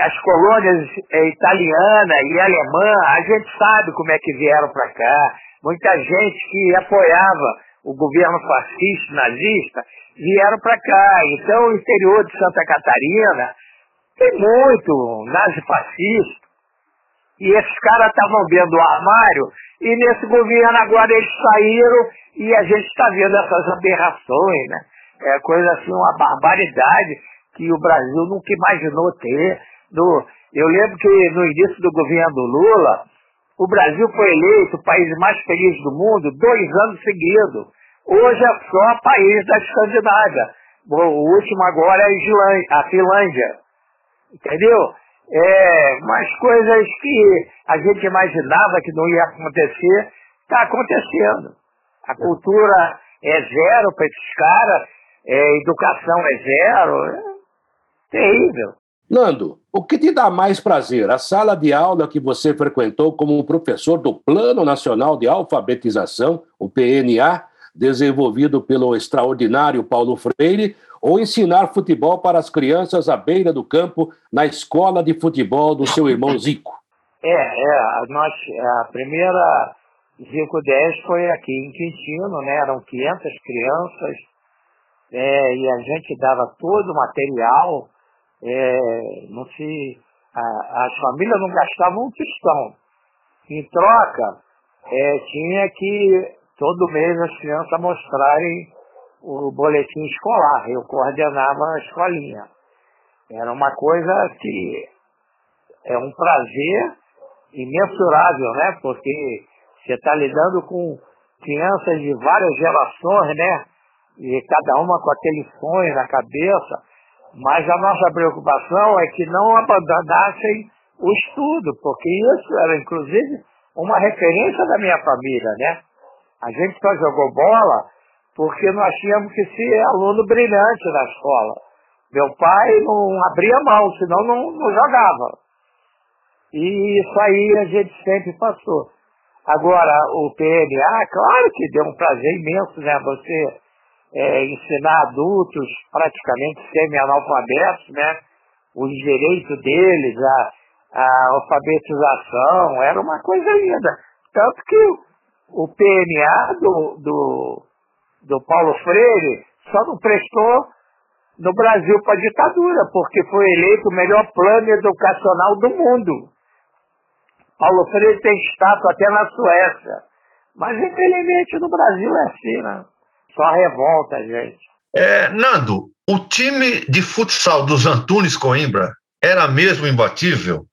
as colônias é, italiana e alemã, a gente sabe como é que vieram para cá. Muita gente que apoiava o governo fascista, nazista, vieram para cá. Então, o interior de Santa Catarina tem muito nazifascista. E esses caras estavam vendo o armário, e nesse governo agora eles saíram e a gente está vendo essas aberrações, né? É coisa assim, uma barbaridade que o Brasil nunca imaginou ter. No, eu lembro que no início do governo do Lula, o Brasil foi eleito o país mais feliz do mundo dois anos seguidos. Hoje é só país da Escandinávia. O último agora é a Finlândia. Entendeu? É, umas coisas que a gente imaginava que não ia acontecer, está acontecendo. A cultura é zero para esses caras, é, educação é zero. É terrível. Nando, o que te dá mais prazer? A sala de aula que você frequentou como professor do Plano Nacional de Alfabetização, o PNA, desenvolvido pelo extraordinário Paulo Freire, ou ensinar futebol para as crianças à beira do campo na escola de futebol do seu irmão Zico? É, é nós, a primeira Zico 10 foi aqui em Quintino, né? eram 500 crianças, é, e a gente dava todo o material é, não se, a, as famílias não gastavam um tostão. Em troca, é, tinha que todo mês as crianças mostrarem o boletim escolar. Eu coordenava a escolinha. Era uma coisa que é um prazer imensurável, né? Porque você está lidando com crianças de várias gerações, né? E cada uma com aquele sonho na cabeça. Mas a nossa preocupação é que não abandonassem o estudo, porque isso era, inclusive, uma referência da minha família, né? A gente só jogou bola porque nós tínhamos que ser aluno brilhante na escola. Meu pai não abria mão, senão não, não jogava. E isso aí a gente sempre passou. Agora, o PNA, claro que deu um prazer imenso, né? Você é, ensinar adultos praticamente semi-analfabetos, né? Os direitos deles, a, a alfabetização, era uma coisa linda. Tanto que o PNA do, do, do Paulo Freire só não prestou no Brasil para a ditadura, porque foi eleito o melhor plano educacional do mundo. Paulo Freire tem estátua até na Suécia. Mas infelizmente no Brasil é assim, né? Só revolta, gente. É, Nando, o time de futsal dos Antunes Coimbra era mesmo imbatível?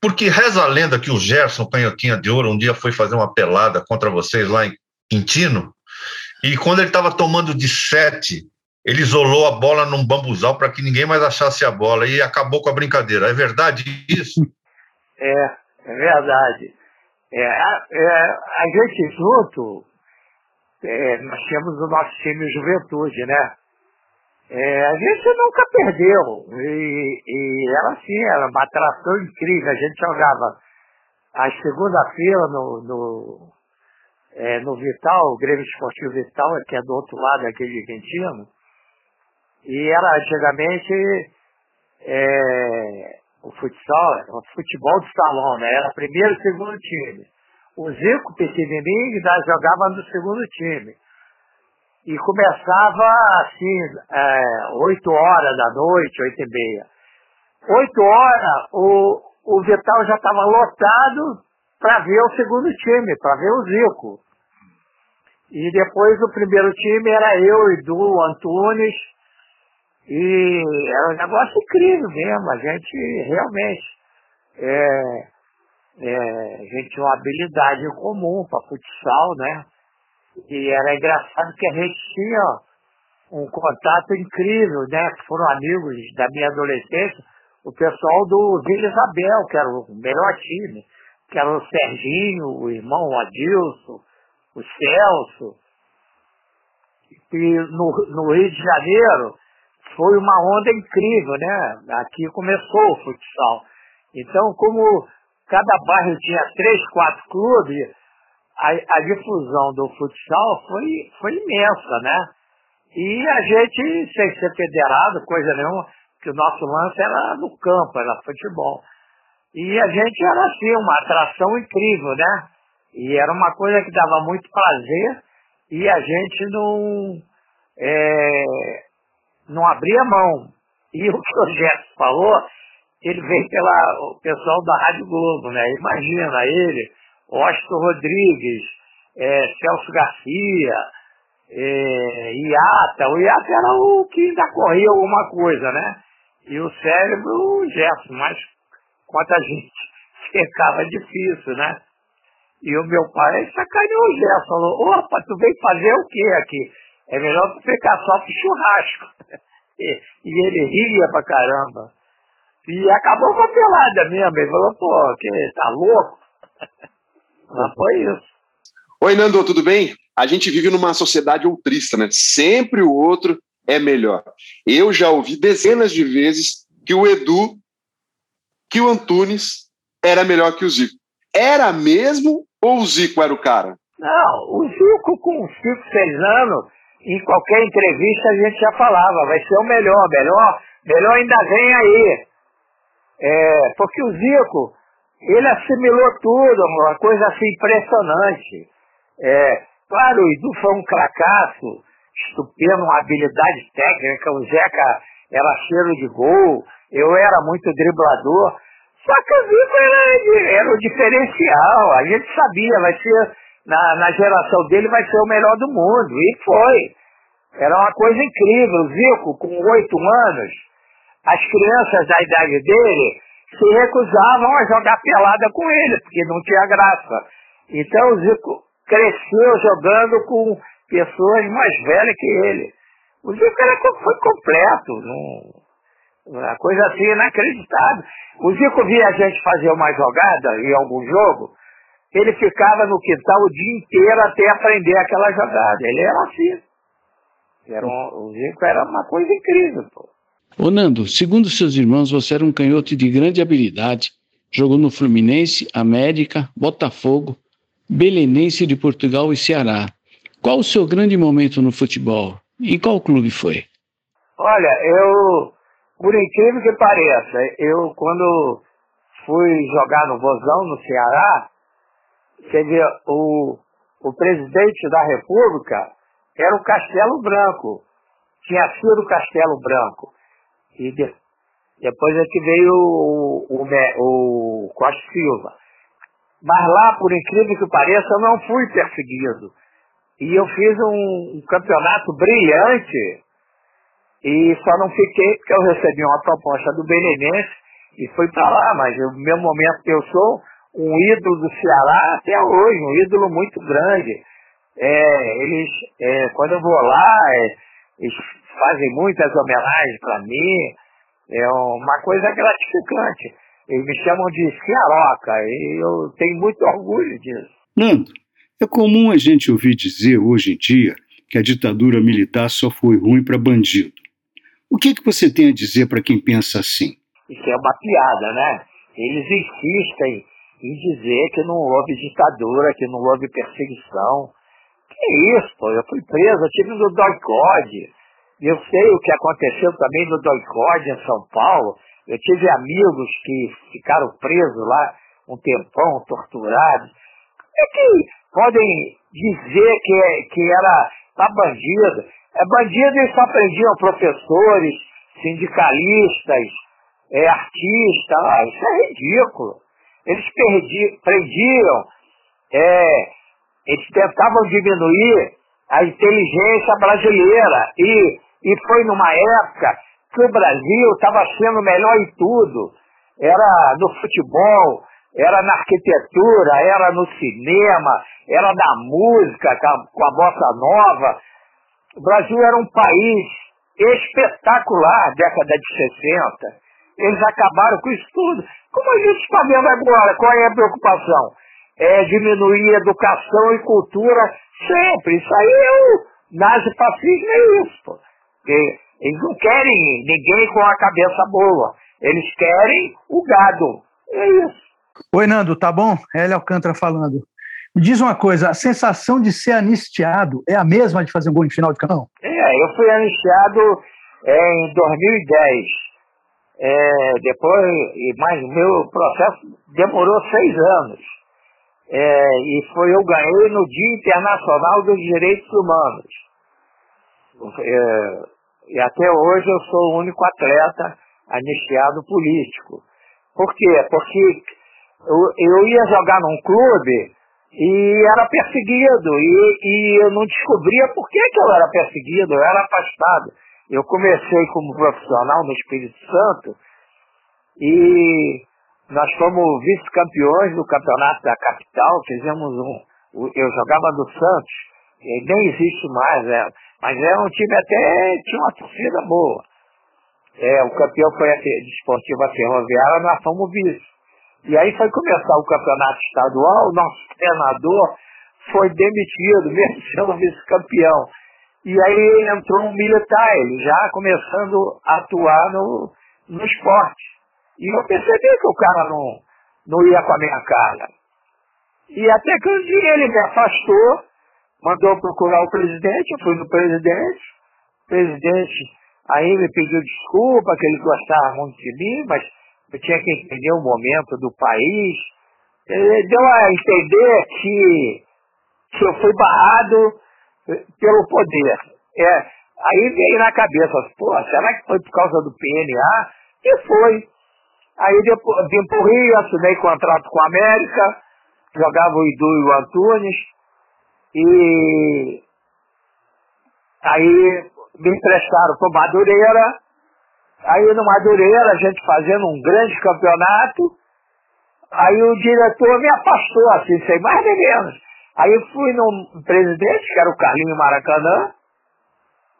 Porque reza a lenda que o Gerson Canhotinha de Ouro um dia foi fazer uma pelada contra vocês lá em Quintino, e quando ele estava tomando de sete, ele isolou a bola num bambuzal para que ninguém mais achasse a bola e acabou com a brincadeira. É verdade isso? É, é verdade. É, é, a gente junto, é, nós tínhamos o nosso time Juventude, né? É, a gente nunca perdeu. E, e era assim, era uma atração incrível. A gente jogava às segunda-feira no, no, é, no Vital, o Grêmio Esportivo Vital, que é do outro lado aqui de Quintino. E era antigamente é, o futsal, o futebol de salão, né? Era primeiro e segundo time. O Zico pequenininho jogava no segundo time. E começava assim, é, 8 horas da noite, 8 e meia. 8 horas, o, o Vital já estava lotado para ver o segundo time, para ver o Zico. E depois o primeiro time era eu, Edu, Antunes. E era um negócio incrível mesmo. A gente realmente é, é, a gente tinha uma habilidade em comum para futsal, né? E era engraçado que a gente tinha um contato incrível, né? Que foram amigos da minha adolescência, o pessoal do Vila Isabel, que era o melhor time, que era o Serginho, o irmão Adilson, o Celso. E no, no Rio de Janeiro foi uma onda incrível, né? Aqui começou o futsal. Então, como cada bairro tinha três, quatro clubes, a, a difusão do futsal foi, foi imensa, né? E a gente, sem ser federado, coisa nenhuma, que o nosso lance era no campo, era futebol. E a gente era assim, uma atração incrível, né? E era uma coisa que dava muito prazer e a gente não, é, não abria mão. E o que o Gerson falou, ele veio pela o pessoal da Rádio Globo, né? Imagina ele, Austin Rodrigues, é, Celso Garcia, é, Iata. O Iata era o que ainda corria alguma coisa, né? E o cérebro, o Gerson, mas quanta gente ficava difícil, né? E o meu pai sacaneou o Gerson, falou, opa, tu veio fazer o quê aqui? É melhor tu ficar só pro churrasco. e, e ele ria pra caramba. E acabou com a pelada mesmo. Ele falou, pô, que tá louco? Mas foi isso. Oi, Nando, tudo bem? A gente vive numa sociedade outrista, né? Sempre o outro é melhor. Eu já ouvi dezenas de vezes que o Edu, que o Antunes era melhor que o Zico. Era mesmo ou o Zico era o cara? Não, o Zico com 5, 6 anos, em qualquer entrevista a gente já falava, vai ser o melhor, melhor, melhor ainda vem aí. É, porque o Zico, ele assimilou tudo, uma coisa assim impressionante. É, claro, o Edu foi um cracaço, estupendo, uma habilidade técnica, o Zeca era cheiro de gol, eu era muito driblador. Só que o Zico era, era o diferencial, a gente sabia, vai ser, na, na geração dele vai ser o melhor do mundo, e foi. Era uma coisa incrível, o Zico, com oito anos, as crianças da idade dele se recusavam a jogar pelada com ele, porque não tinha graça. Então o Zico cresceu jogando com pessoas mais velhas que ele. O Zico era, foi completo, não, uma coisa assim inacreditável. O Zico via a gente fazer uma jogada em algum jogo, ele ficava no quintal o dia inteiro até aprender aquela jogada. Ele era assim. Era um, o Zico era uma coisa incrível, pô. Ô Nando, segundo seus irmãos, você era um canhoto de grande habilidade. Jogou no Fluminense, América, Botafogo, Belenense de Portugal e Ceará. Qual o seu grande momento no futebol? Em qual clube foi? Olha, eu, por incrível que pareça, eu quando fui jogar no Vozão, no Ceará, vê, o, o presidente da República era o Castelo Branco. Tinha sido o Castelo Branco. E de, depois é que veio o, o, o, Costa Silva. Mas lá, por incrível que pareça, eu não fui perseguido. E eu fiz um, um campeonato brilhante e só não fiquei porque eu recebi uma proposta do Belenense e fui para lá, mas no meu momento eu sou um ídolo do Ceará até hoje, um ídolo muito grande. É, eles, é, quando eu vou lá, é, eles fazem muitas homenagens para mim, é uma coisa gratificante. Eles me chamam de Ciaroca e eu tenho muito orgulho disso. Nando, é comum a gente ouvir dizer hoje em dia que a ditadura militar só foi ruim para bandido. O que, que você tem a dizer para quem pensa assim? Isso é uma piada, né? Eles insistem em dizer que não houve ditadura, que não houve perseguição. Que isso? Eu fui preso, eu tive no doicode. Eu sei o que aconteceu também no doicode em São Paulo. Eu tive amigos que ficaram presos lá um tempão, torturados. É que podem dizer que, é, que era tá bandido. É bandido e só prendiam professores, sindicalistas, é, artistas. Ah, isso é ridículo. Eles perdi, prendiam, é, eles tentavam diminuir a inteligência brasileira e, e foi numa época que o Brasil estava sendo melhor em tudo. Era no futebol, era na arquitetura, era no cinema, era na música com a, com a bossa nova. O Brasil era um país espetacular, década de 60. Eles acabaram com isso tudo. Como a gente está vendo agora, qual é a preocupação? É diminuir educação e cultura sempre. Isso aí é o nazifascismo, é isso. Pô. Eles não querem ninguém com a cabeça boa. Eles querem o gado. É isso. Oi, Nando, tá bom? Hélio Alcântara falando. Me diz uma coisa, a sensação de ser anistiado é a mesma de fazer um gol em final de campeão? É, eu fui anistiado é, em 2010. É, depois, mas meu processo demorou seis anos. É, e foi eu ganhei no Dia Internacional dos Direitos Humanos. É, e até hoje eu sou o único atleta anistiado político. Por quê? Porque eu, eu ia jogar num clube e era perseguido, e, e eu não descobria por que, que eu era perseguido, eu era afastado. Eu comecei como profissional no Espírito Santo e nós fomos vice-campeões do campeonato da capital, fizemos um. Eu jogava no Santos, nem existe mais, é, mas é um time até tinha uma torcida boa. É, o campeão foi a Desportiva Ferroviária, nós fomos vice. E aí foi começar o campeonato estadual, nosso treinador foi demitido, sendo vice-campeão. E aí entrou um militar, ele já começando a atuar no, no esporte. E eu percebi que o cara não, não ia com a minha cara. E até que um dia ele me afastou, mandou procurar o presidente, eu fui no presidente, o presidente aí me pediu desculpa, que ele gostava muito de mim, mas eu tinha que entender o momento do país. Ele deu a entender que, que eu fui barrado pelo poder. É, aí veio na cabeça, pô, será que foi por causa do PNA? E foi. Aí depois vim pro Rio, assinei contrato com a América, jogava o Idu e o Antunes, e aí me emprestaram para Madureira, aí no Madureira, a gente fazendo um grande campeonato, aí o diretor me afastou, assim, sem mais nem menos. Aí fui no presidente, que era o Carlinho Maracanã,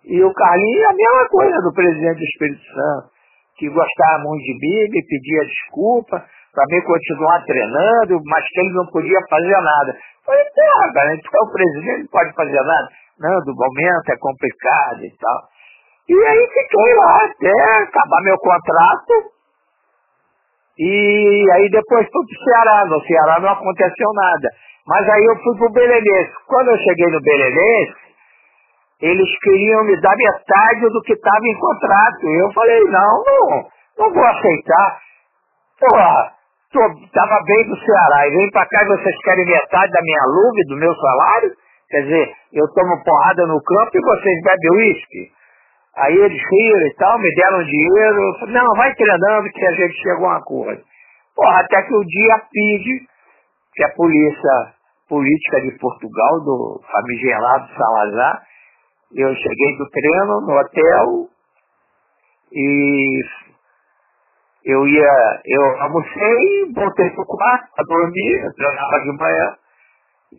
e o Carlinho a mesma coisa do presidente do Espírito Santo, que gostava muito de mim, me pedia desculpa para mim continuar treinando, mas que ele não podia fazer nada. Falei, porra, cara, então o presidente não pode fazer nada. Não, do momento é complicado e tal. E aí fiquei lá até acabar meu contrato. E aí depois fui pro Ceará. No Ceará não aconteceu nada. Mas aí eu fui pro Belenense. Quando eu cheguei no Belenense, eles queriam me dar metade do que estava em contrato. E eu falei, não, não, não vou aceitar. Porra, tô, tava bem do Ceará e vem pra cá e vocês querem metade da minha luva do meu salário? Quer dizer, eu tomo porrada no campo e vocês bebem uísque. Aí eles riram e tal, me deram dinheiro. Falei, não, vai treinando que a gente chegou a um acordo. Porra, até que o dia PID, que a Polícia Política de Portugal, do famigerado Salazar, eu cheguei do treino no hotel e eu ia, eu almocei, voltei pro quarto para dormir, eu treinava de manhã,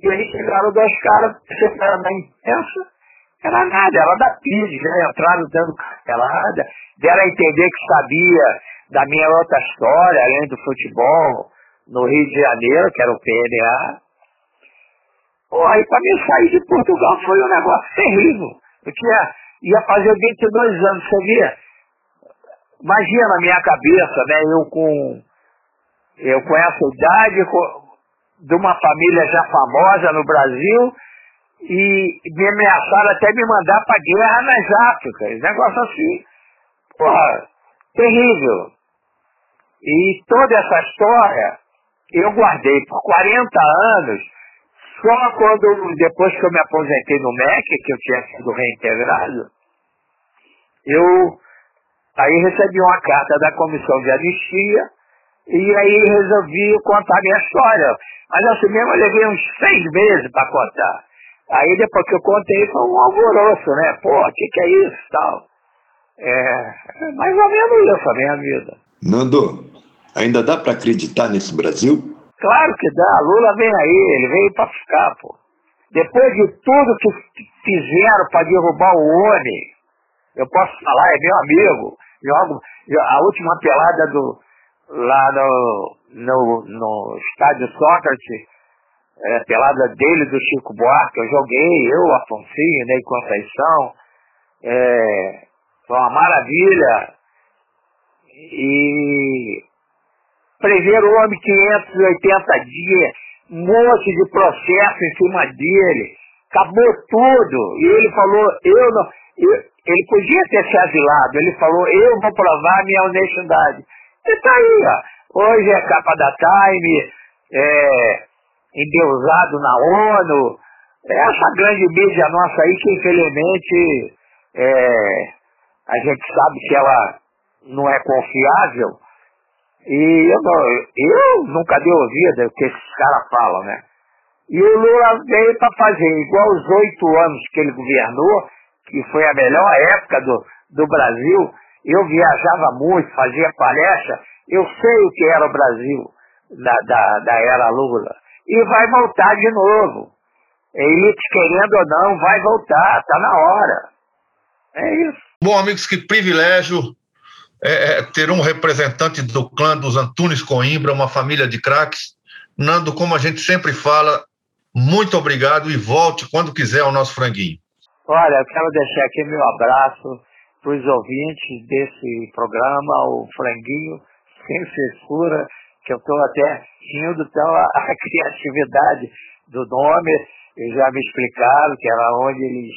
e aí chegaram dois caras, era da imprensa, era nada, era da PID, né? Entraram dando cartelada, deram a entender que sabia da minha outra história, além do futebol, no Rio de Janeiro, que era o PNA. Pô, aí para mim sair de Portugal foi um negócio terrível. Eu tinha, ia fazer 22 anos, você via? Imagina a minha cabeça, né? Eu com, eu com essa idade, com, de uma família já famosa no Brasil, e me ameaçaram até me mandar para guerra nas Áfricas. Negócio assim, porra, terrível. E toda essa história eu guardei por 40 anos, só quando, depois que eu me aposentei no MEC, que eu tinha sido reintegrado, eu aí recebi uma carta da comissão de anistia e aí resolvi contar minha história. Mas assim mesmo eu levei uns seis meses para contar. Aí depois que eu contei foi um alvoroço, né? Pô, o que, que é isso tal? É, é mais ou menos isso a minha vida. Nando, ainda dá para acreditar nesse Brasil? Claro que dá. Lula vem aí, ele veio para ficar, pô. Depois de tudo que fizeram para derrubar o ONI, eu posso falar, é meu amigo. Jogo, a última pelada do, lá no, no, no estádio Sócrates, é, pelada dele, do Chico Buarque, eu joguei, eu, Afonsinho, Ney Conceição, é, foi uma maravilha. E prever o homem 580 dias, um monte de processo em cima dele, acabou tudo. E ele falou, eu não. Eu, ele podia ter se asilado, ele falou, eu vou provar minha honestidade. E tá aí, ó. Hoje é capa da Time, é, endeusado na ONU, essa grande mídia nossa aí que infelizmente é, a gente sabe que ela não é confiável, E eu, não, eu nunca dei ouvido o que esses caras falam, né? E o Lula veio para fazer igual os oito anos que ele governou, que foi a melhor época do, do Brasil. Eu viajava muito, fazia palestra, eu sei o que era o Brasil da, da, da era Lula. E vai voltar de novo. Elite, querendo ou não, vai voltar, está na hora. É isso. Bom, amigos, que privilégio é, é, ter um representante do clã dos Antunes Coimbra, uma família de craques. Nando, como a gente sempre fala, muito obrigado e volte quando quiser ao nosso franguinho. Olha, eu quero deixar aqui meu abraço para os ouvintes desse programa, o Franguinho, sem censura, que eu estou até rindo então a, a criatividade do nome. Eles já me explicaram que era onde eles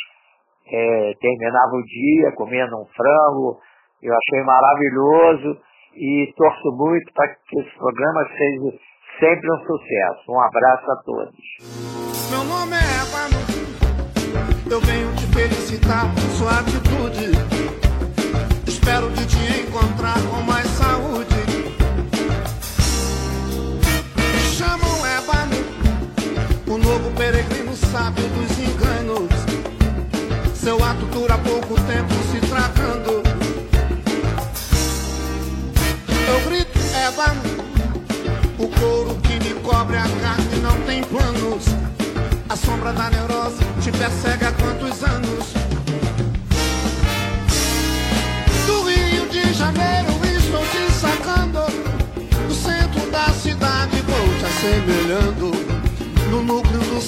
é, terminavam o dia comendo um frango. Eu achei maravilhoso e torço muito para que esse programa seja sempre um sucesso. Um abraço a todos. Meu nome é eu venho te felicitar por sua atitude. Espero de te encontrar com mais saúde. Novo peregrino sábio dos enganos. Seu ato dura pouco tempo se tratando. Eu grito Ébano. O couro que me cobre a carne não tem planos. A sombra da neurose te persegue há quantos anos? Do Rio de Janeiro estou te sacando. Do centro da cidade vou te assemelhando.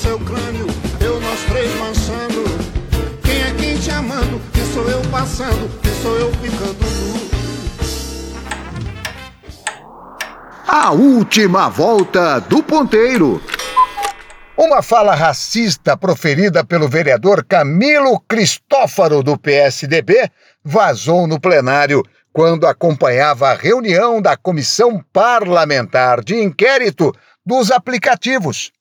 Seu crânio, eu nós três manchando. Quem é quem te amando? Quem sou eu passando? Quem sou eu ficando? A última volta do ponteiro. Uma fala racista proferida pelo vereador Camilo Cristófaro do PSDB vazou no plenário quando acompanhava a reunião da Comissão Parlamentar de Inquérito dos Aplicativos.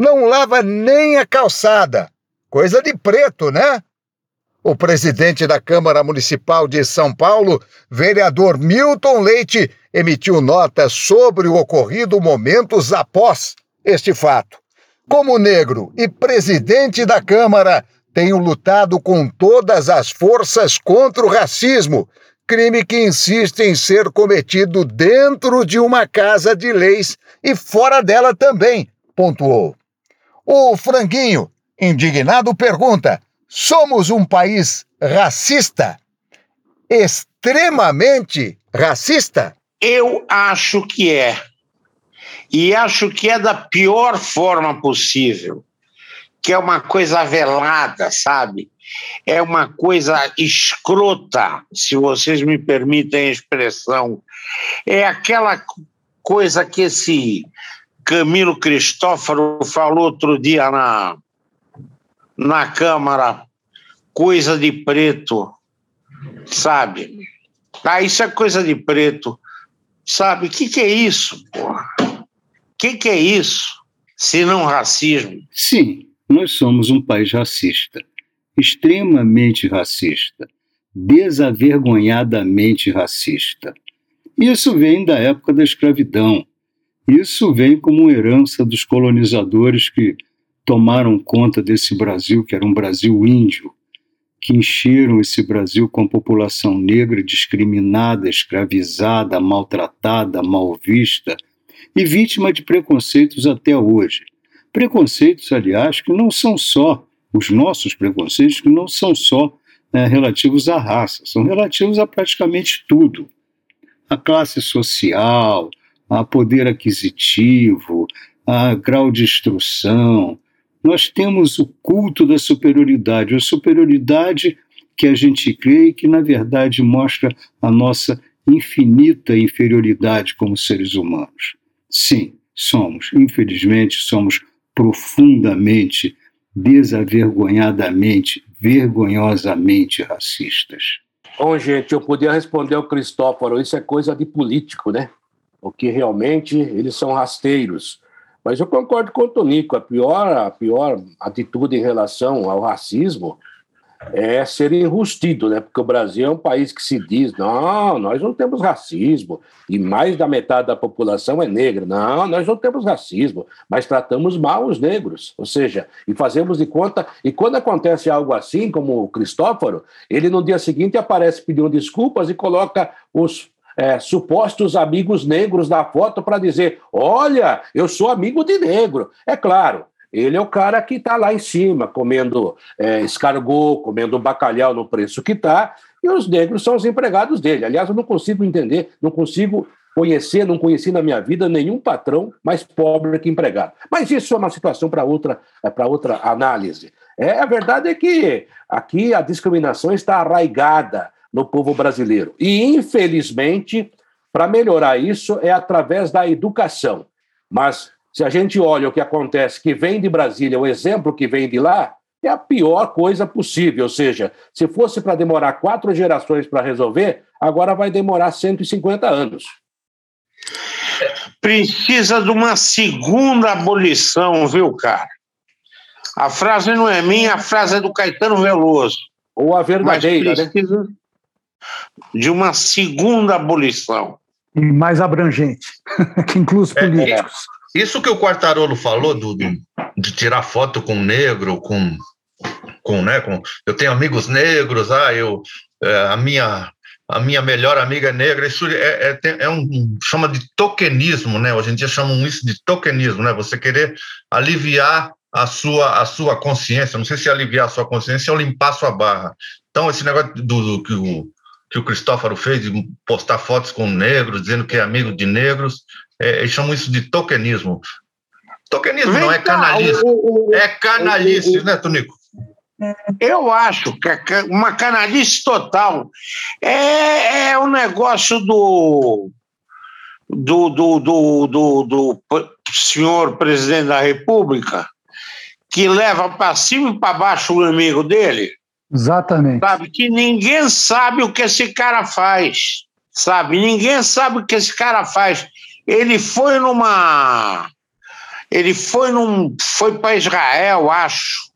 Não lava nem a calçada. Coisa de preto, né? O presidente da Câmara Municipal de São Paulo, vereador Milton Leite, emitiu nota sobre o ocorrido momentos após este fato. Como negro e presidente da Câmara, tenho lutado com todas as forças contra o racismo, crime que insiste em ser cometido dentro de uma casa de leis e fora dela também, pontuou. O Franguinho, indignado, pergunta: Somos um país racista? Extremamente racista? Eu acho que é. E acho que é da pior forma possível. Que é uma coisa velada, sabe? É uma coisa escrota, se vocês me permitem a expressão. É aquela coisa que esse Camilo Cristófaro falou outro dia na, na Câmara, coisa de preto, sabe? Ah, isso é coisa de preto. Sabe, o que, que é isso, porra? O que, que é isso, se não racismo? Sim, nós somos um país racista, extremamente racista, desavergonhadamente racista. Isso vem da época da escravidão. Isso vem como herança dos colonizadores que tomaram conta desse Brasil, que era um Brasil índio, que encheram esse Brasil com a população negra discriminada, escravizada, maltratada, mal vista e vítima de preconceitos até hoje. Preconceitos, aliás, que não são só os nossos preconceitos, que não são só é, relativos à raça, são relativos a praticamente tudo. A classe social, a poder aquisitivo, a grau de instrução, nós temos o culto da superioridade, a superioridade que a gente crê e que, na verdade, mostra a nossa infinita inferioridade como seres humanos. Sim, somos, infelizmente, somos profundamente, desavergonhadamente, vergonhosamente racistas. Bom, gente, eu podia responder ao Cristóforo, isso é coisa de político, né? Porque realmente eles são rasteiros. Mas eu concordo com o Tonico, a pior, a pior atitude em relação ao racismo é ser enrustido, né? Porque o Brasil é um país que se diz, não, nós não temos racismo, e mais da metade da população é negra. Não, nós não temos racismo, mas tratamos mal os negros. Ou seja, e fazemos de conta. E quando acontece algo assim, como o Cristóforo, ele no dia seguinte aparece pedindo desculpas e coloca os é, supostos amigos negros da foto para dizer: olha, eu sou amigo de negro. É claro, ele é o cara que está lá em cima, comendo é, escargot, comendo bacalhau no preço que está, e os negros são os empregados dele. Aliás, eu não consigo entender, não consigo conhecer, não conheci na minha vida nenhum patrão mais pobre que empregado. Mas isso é uma situação para outra, é, para outra análise. É, a verdade é que aqui a discriminação está arraigada no povo brasileiro. E, infelizmente, para melhorar isso é através da educação. Mas se a gente olha o que acontece, que vem de Brasília, o exemplo que vem de lá, é a pior coisa possível. Ou seja, se fosse para demorar quatro gerações para resolver, agora vai demorar 150 anos. Precisa de uma segunda abolição, viu, cara? A frase não é minha, a frase é do Caetano Veloso. Ou a verdadeira, Mas precisa né? De uma segunda abolição. E mais abrangente, que inclui os políticos. É, é. Isso que o Quartarolo falou do, do, de tirar foto com negro, com, com, né, com eu tenho amigos negros, ah, eu é, a minha a minha melhor amiga é negra, isso é, é, é, um chama de tokenismo, né? Hoje em dia chamam isso de tokenismo, né? Você querer aliviar a sua a sua consciência, não sei se aliviar a sua consciência ou limpar a sua barra. Então esse negócio do, do que o que o Cristófaro fez de postar fotos com negros, dizendo que é amigo de negros, é, eles chamam isso de tokenismo. Tokenismo Vem não é canalice. O, o, é canalice, o, né, Tonico? Eu acho que é uma canalice total. É, é um negócio do, do, do, do, do, do senhor presidente da República que leva para cima e para baixo o amigo dele. Exatamente. Sabe que ninguém sabe o que esse cara faz. Sabe? Ninguém sabe o que esse cara faz. Ele foi numa. Ele foi num. Foi para Israel, acho,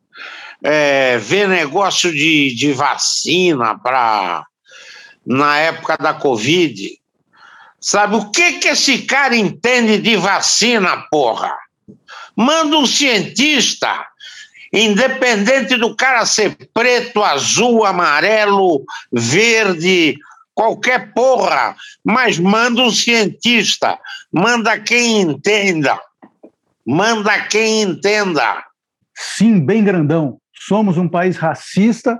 é, ver negócio de, de vacina para na época da Covid. Sabe o que, que esse cara entende de vacina, porra? Manda um cientista, independente do cara ser preto, azul, amarelo, verde, qualquer porra, mas manda um cientista, manda quem entenda, manda quem entenda. Sim, bem grandão. Somos um país racista,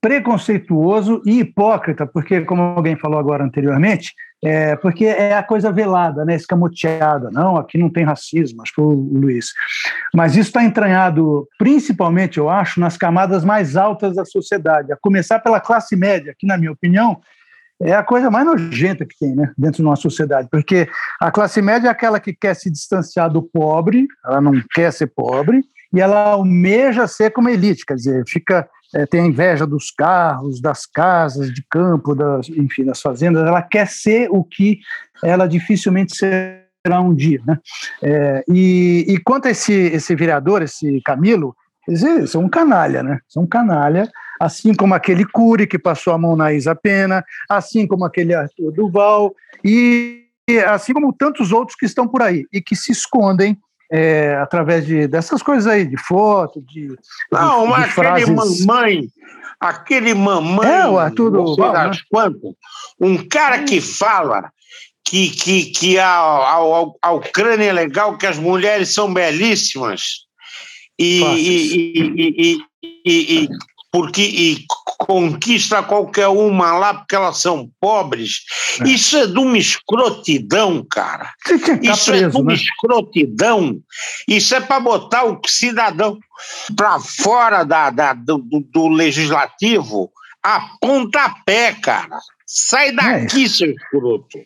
preconceituoso e hipócrita, porque, como alguém falou agora anteriormente, é, porque é a coisa velada, né, escamoteada. Não, aqui não tem racismo, acho que foi o Luiz. Mas isso está entranhado, principalmente, eu acho, nas camadas mais altas da sociedade, a começar pela classe média, que, na minha opinião, é a coisa mais nojenta que tem né, dentro de uma sociedade, porque a classe média é aquela que quer se distanciar do pobre, ela não quer ser pobre, e ela almeja ser como elite, quer dizer, fica é, tem a inveja dos carros, das casas de campo, das, enfim, das fazendas, ela quer ser o que ela dificilmente será um dia. Né? É, e, e quanto a esse, esse vereador, esse Camilo, eles são um canalha, né? São um canalha, assim como aquele Cury que passou a mão na Isa Pena, assim como aquele Arthur Duval, e assim como tantos outros que estão por aí e que se escondem é, através de, dessas coisas aí, de foto, de. Não, de, mas de frases... aquele mamãe, aquele mamãe. É, o Arthur Duval. Né? Quanto, um cara que fala que, que, que a, a, a Ucrânia é legal, que as mulheres são belíssimas e, e, e, e, porque e conquista qualquer uma lá porque elas são pobres. É. Isso é de uma escrotidão, cara. Isso preso, é de uma né? escrotidão. Isso é para botar o cidadão para fora da, da do, do, legislativo a pontapé, cara. Sai é daqui, é seu escroto.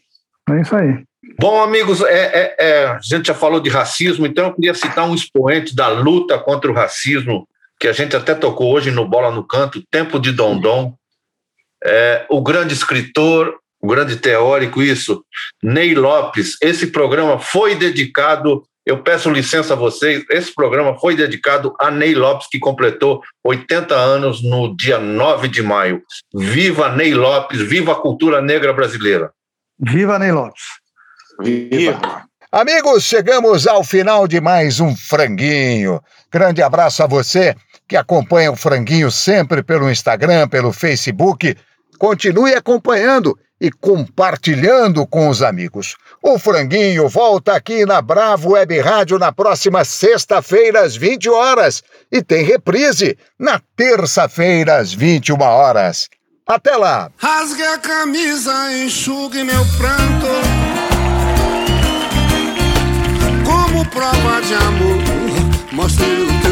É isso aí. Bom, amigos, é, é, é, a gente já falou de racismo, então eu queria citar um expoente da luta contra o racismo, que a gente até tocou hoje no Bola no Canto, Tempo de Dondon. É, o grande escritor, o grande teórico, isso, Ney Lopes. Esse programa foi dedicado Eu peço licença a vocês. Esse programa foi dedicado a Ney Lopes, que completou 80 anos no dia 9 de maio. Viva Ney Lopes, viva a cultura negra brasileira. Viva Ney Lopes. Viva. Amigos, chegamos ao final de mais um Franguinho. Grande abraço a você que acompanha o Franguinho sempre pelo Instagram, pelo Facebook. Continue acompanhando e compartilhando com os amigos. O Franguinho volta aqui na Bravo Web Rádio na próxima sexta-feira às 20 horas e tem reprise na terça-feira às 21 horas. Até lá! Rasgue a camisa, enxugue meu pranto. Como prova de amor, mostre o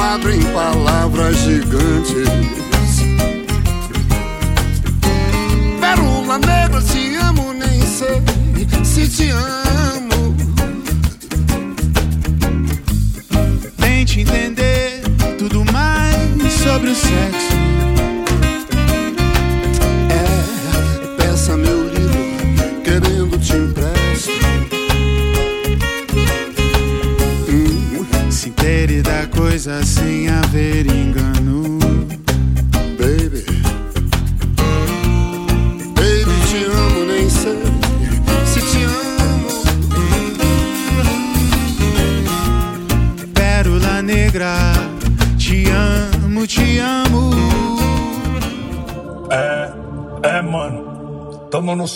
quadro em palavras gigantes.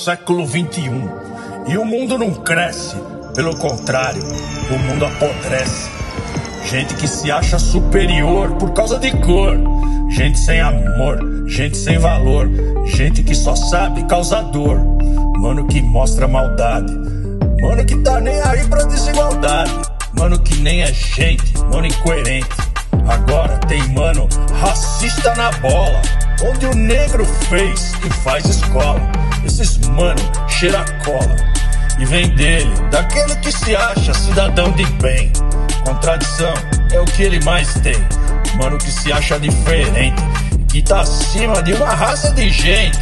Século XXI. E o mundo não cresce. Pelo contrário, o mundo apodrece. Gente que se acha superior por causa de cor. Gente sem amor, gente sem valor. Gente que só sabe causar dor. Mano que mostra maldade. Mano que tá nem aí pra desigualdade. Mano que nem é gente, mano incoerente. Agora tem mano racista na bola. Onde o negro fez e faz escola. Esses mano cheira cola. E vem dele, daquele que se acha cidadão de bem. Contradição é o que ele mais tem. Mano que se acha diferente, que tá acima de uma raça de gente.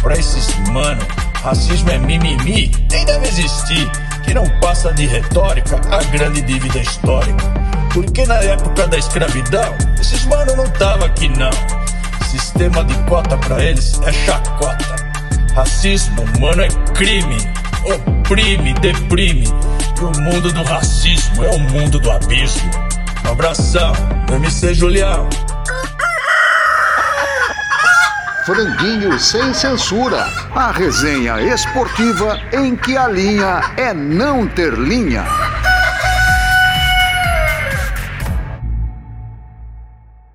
Pra esses mano, racismo é mimimi, nem deve existir. Que não passa de retórica a grande dívida histórica. Porque na época da escravidão, esses mano não tava aqui não. Sistema de cota pra eles é chacota. Racismo, mano, é crime. Oprime, deprime. E o mundo do racismo é o mundo do abismo. Um abração, MC Julião. Franguinho sem censura. A resenha esportiva em que a linha é não ter linha.